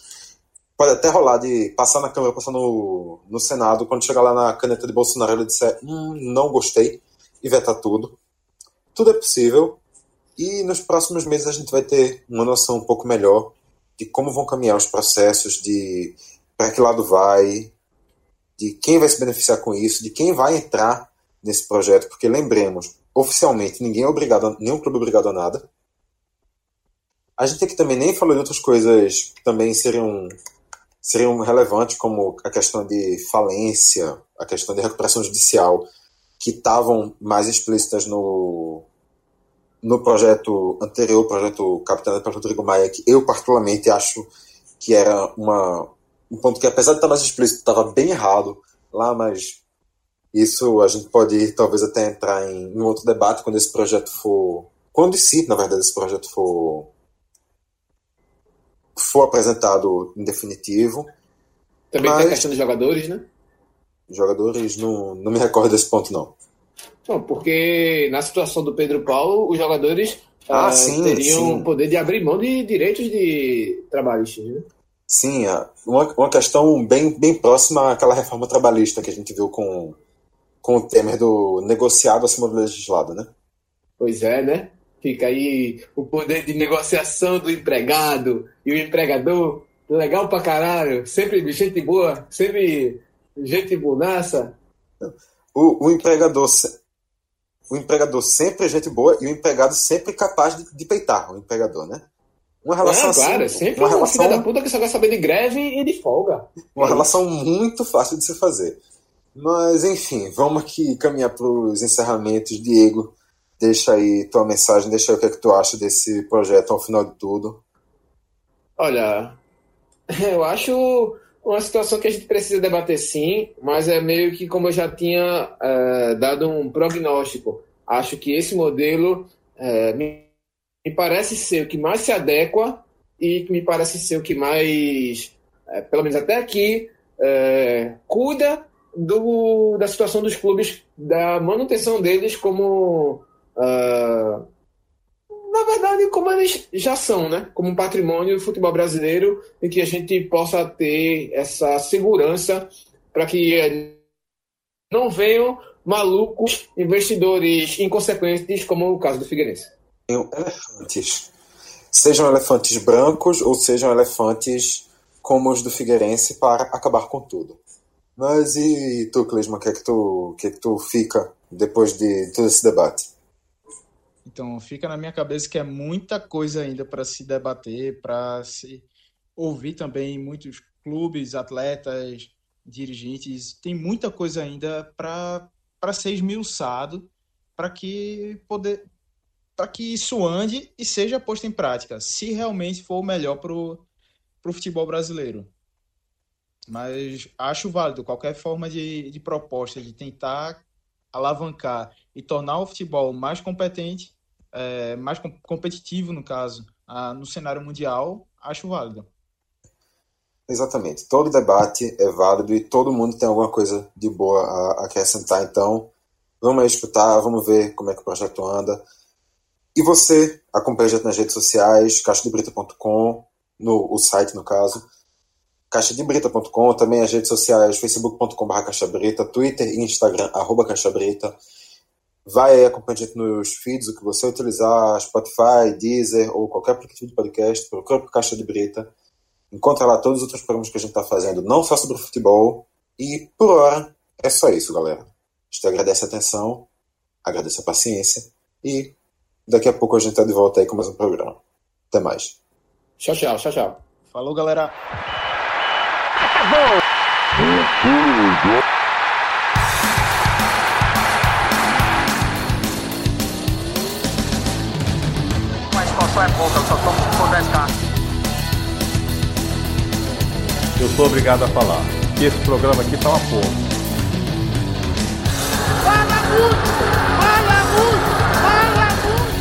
Pode até rolar de passar na Câmara, passar no, no Senado, quando chegar lá na caneta de Bolsonaro ele disser, hum, não gostei, e vetar tudo. Tudo é possível. E nos próximos meses a gente vai ter uma noção um pouco melhor de como vão caminhar os processos, de para que lado vai, de quem vai se beneficiar com isso, de quem vai entrar nesse projeto, porque lembremos, oficialmente ninguém é obrigado, nenhum clube é obrigado a nada. A gente aqui também nem falou de outras coisas que também seriam seriam relevantes, como a questão de falência, a questão de recuperação judicial, que estavam mais explícitas no no projeto anterior, o projeto capitaneado pelo Rodrigo Maia, que eu particularmente acho que era uma, um ponto que, apesar de estar mais explícito, estava bem errado lá, mas isso a gente pode talvez até entrar em, em outro debate quando esse projeto for. Quando e se, na verdade, esse projeto for, for apresentado em definitivo. Também tem a Mas- questão dos jogadores, né? Jogadores, não, não me recordo desse ponto, não. Não, porque na situação do Pedro Paulo, os jogadores Ah, ah, sim, teriam o poder de abrir mão de direitos de trabalhistas, né? Sim, é uma, uma questão bem, bem próxima àquela reforma trabalhista que a gente viu com, com o Temer do negociado acima do legislado, né? Pois é, né? Fica aí o poder de negociação do empregado e o empregador. Legal pra caralho. Sempre gente boa, sempre gente bonaça. O, o empregador. o empregador sempre é gente boa e o empregado sempre capaz de, de peitar o empregador, né? Uma relação é, claro, assim, sempre uma relação, da puta que só quer saber de greve e de folga. uma relação muito fácil de se fazer. Mas, enfim, vamos aqui caminhar para os encerramentos. Diego, deixa aí tua mensagem, deixa aí o que é que tu acha desse projeto ao final de tudo. Olha, eu acho uma situação que a gente precisa debater sim, mas é meio que como eu já tinha é, dado um prognóstico. Acho que esse modelo é, me, me parece ser o que mais se adequa e que me parece ser o que mais, é, pelo menos até aqui, é, cuida do, da situação dos clubes, da manutenção deles como. Uh, na verdade, como eles já são, né? Como um patrimônio do futebol brasileiro, em que a gente possa ter essa segurança para que não venham malucos investidores inconsequentes, como o caso do Figueirense. Elefantes. Sejam elefantes brancos ou sejam elefantes como os do Figueirense para acabar com tudo. Mas e tu, Clisma, o que é que tu, que é que tu fica depois de todo esse debate? Então, fica na minha cabeça que é muita coisa ainda para se debater, para se ouvir também muitos clubes, atletas, dirigentes. Tem muita coisa ainda para ser esmiuçado, para que poder para que isso ande e seja posto em prática, se realmente for o melhor para o futebol brasileiro. Mas acho válido qualquer forma de, de proposta de tentar alavancar e tornar o futebol mais competente, é, mais com, competitivo, no caso, a, no cenário mundial, acho válido. Exatamente. Todo debate é válido e todo mundo tem alguma coisa de boa a, acrescentar. Então, vamos escutar, vamos ver como é que o projeto anda. E você acompanha a gente nas redes sociais, caixadebrita.com, no o site no caso caixadebrita.com, também as redes sociais, facebook.com.br caixabrita, twitter e instagram, arroba caixabrita. Vai aí acompanhar a gente nos feeds, o que você utilizar, Spotify, Deezer ou qualquer aplicativo de podcast, procura por Caixa de Brita. Encontra lá todos os outros programas que a gente está fazendo, não só sobre futebol. E por hora, é só isso, galera. A gente agradece a atenção, agradece a paciência e daqui a pouco a gente está de volta aí com mais um programa. Até mais. Tchau, tchau, tchau, tchau. Falou, galera. Mas Eu sou obrigado a falar que esse programa aqui tá uma porra. Fala muito! Fala muito! Fala muito!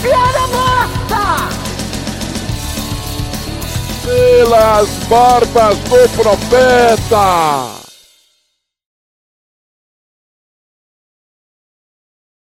Piada morta! Pelas barbas do profeta!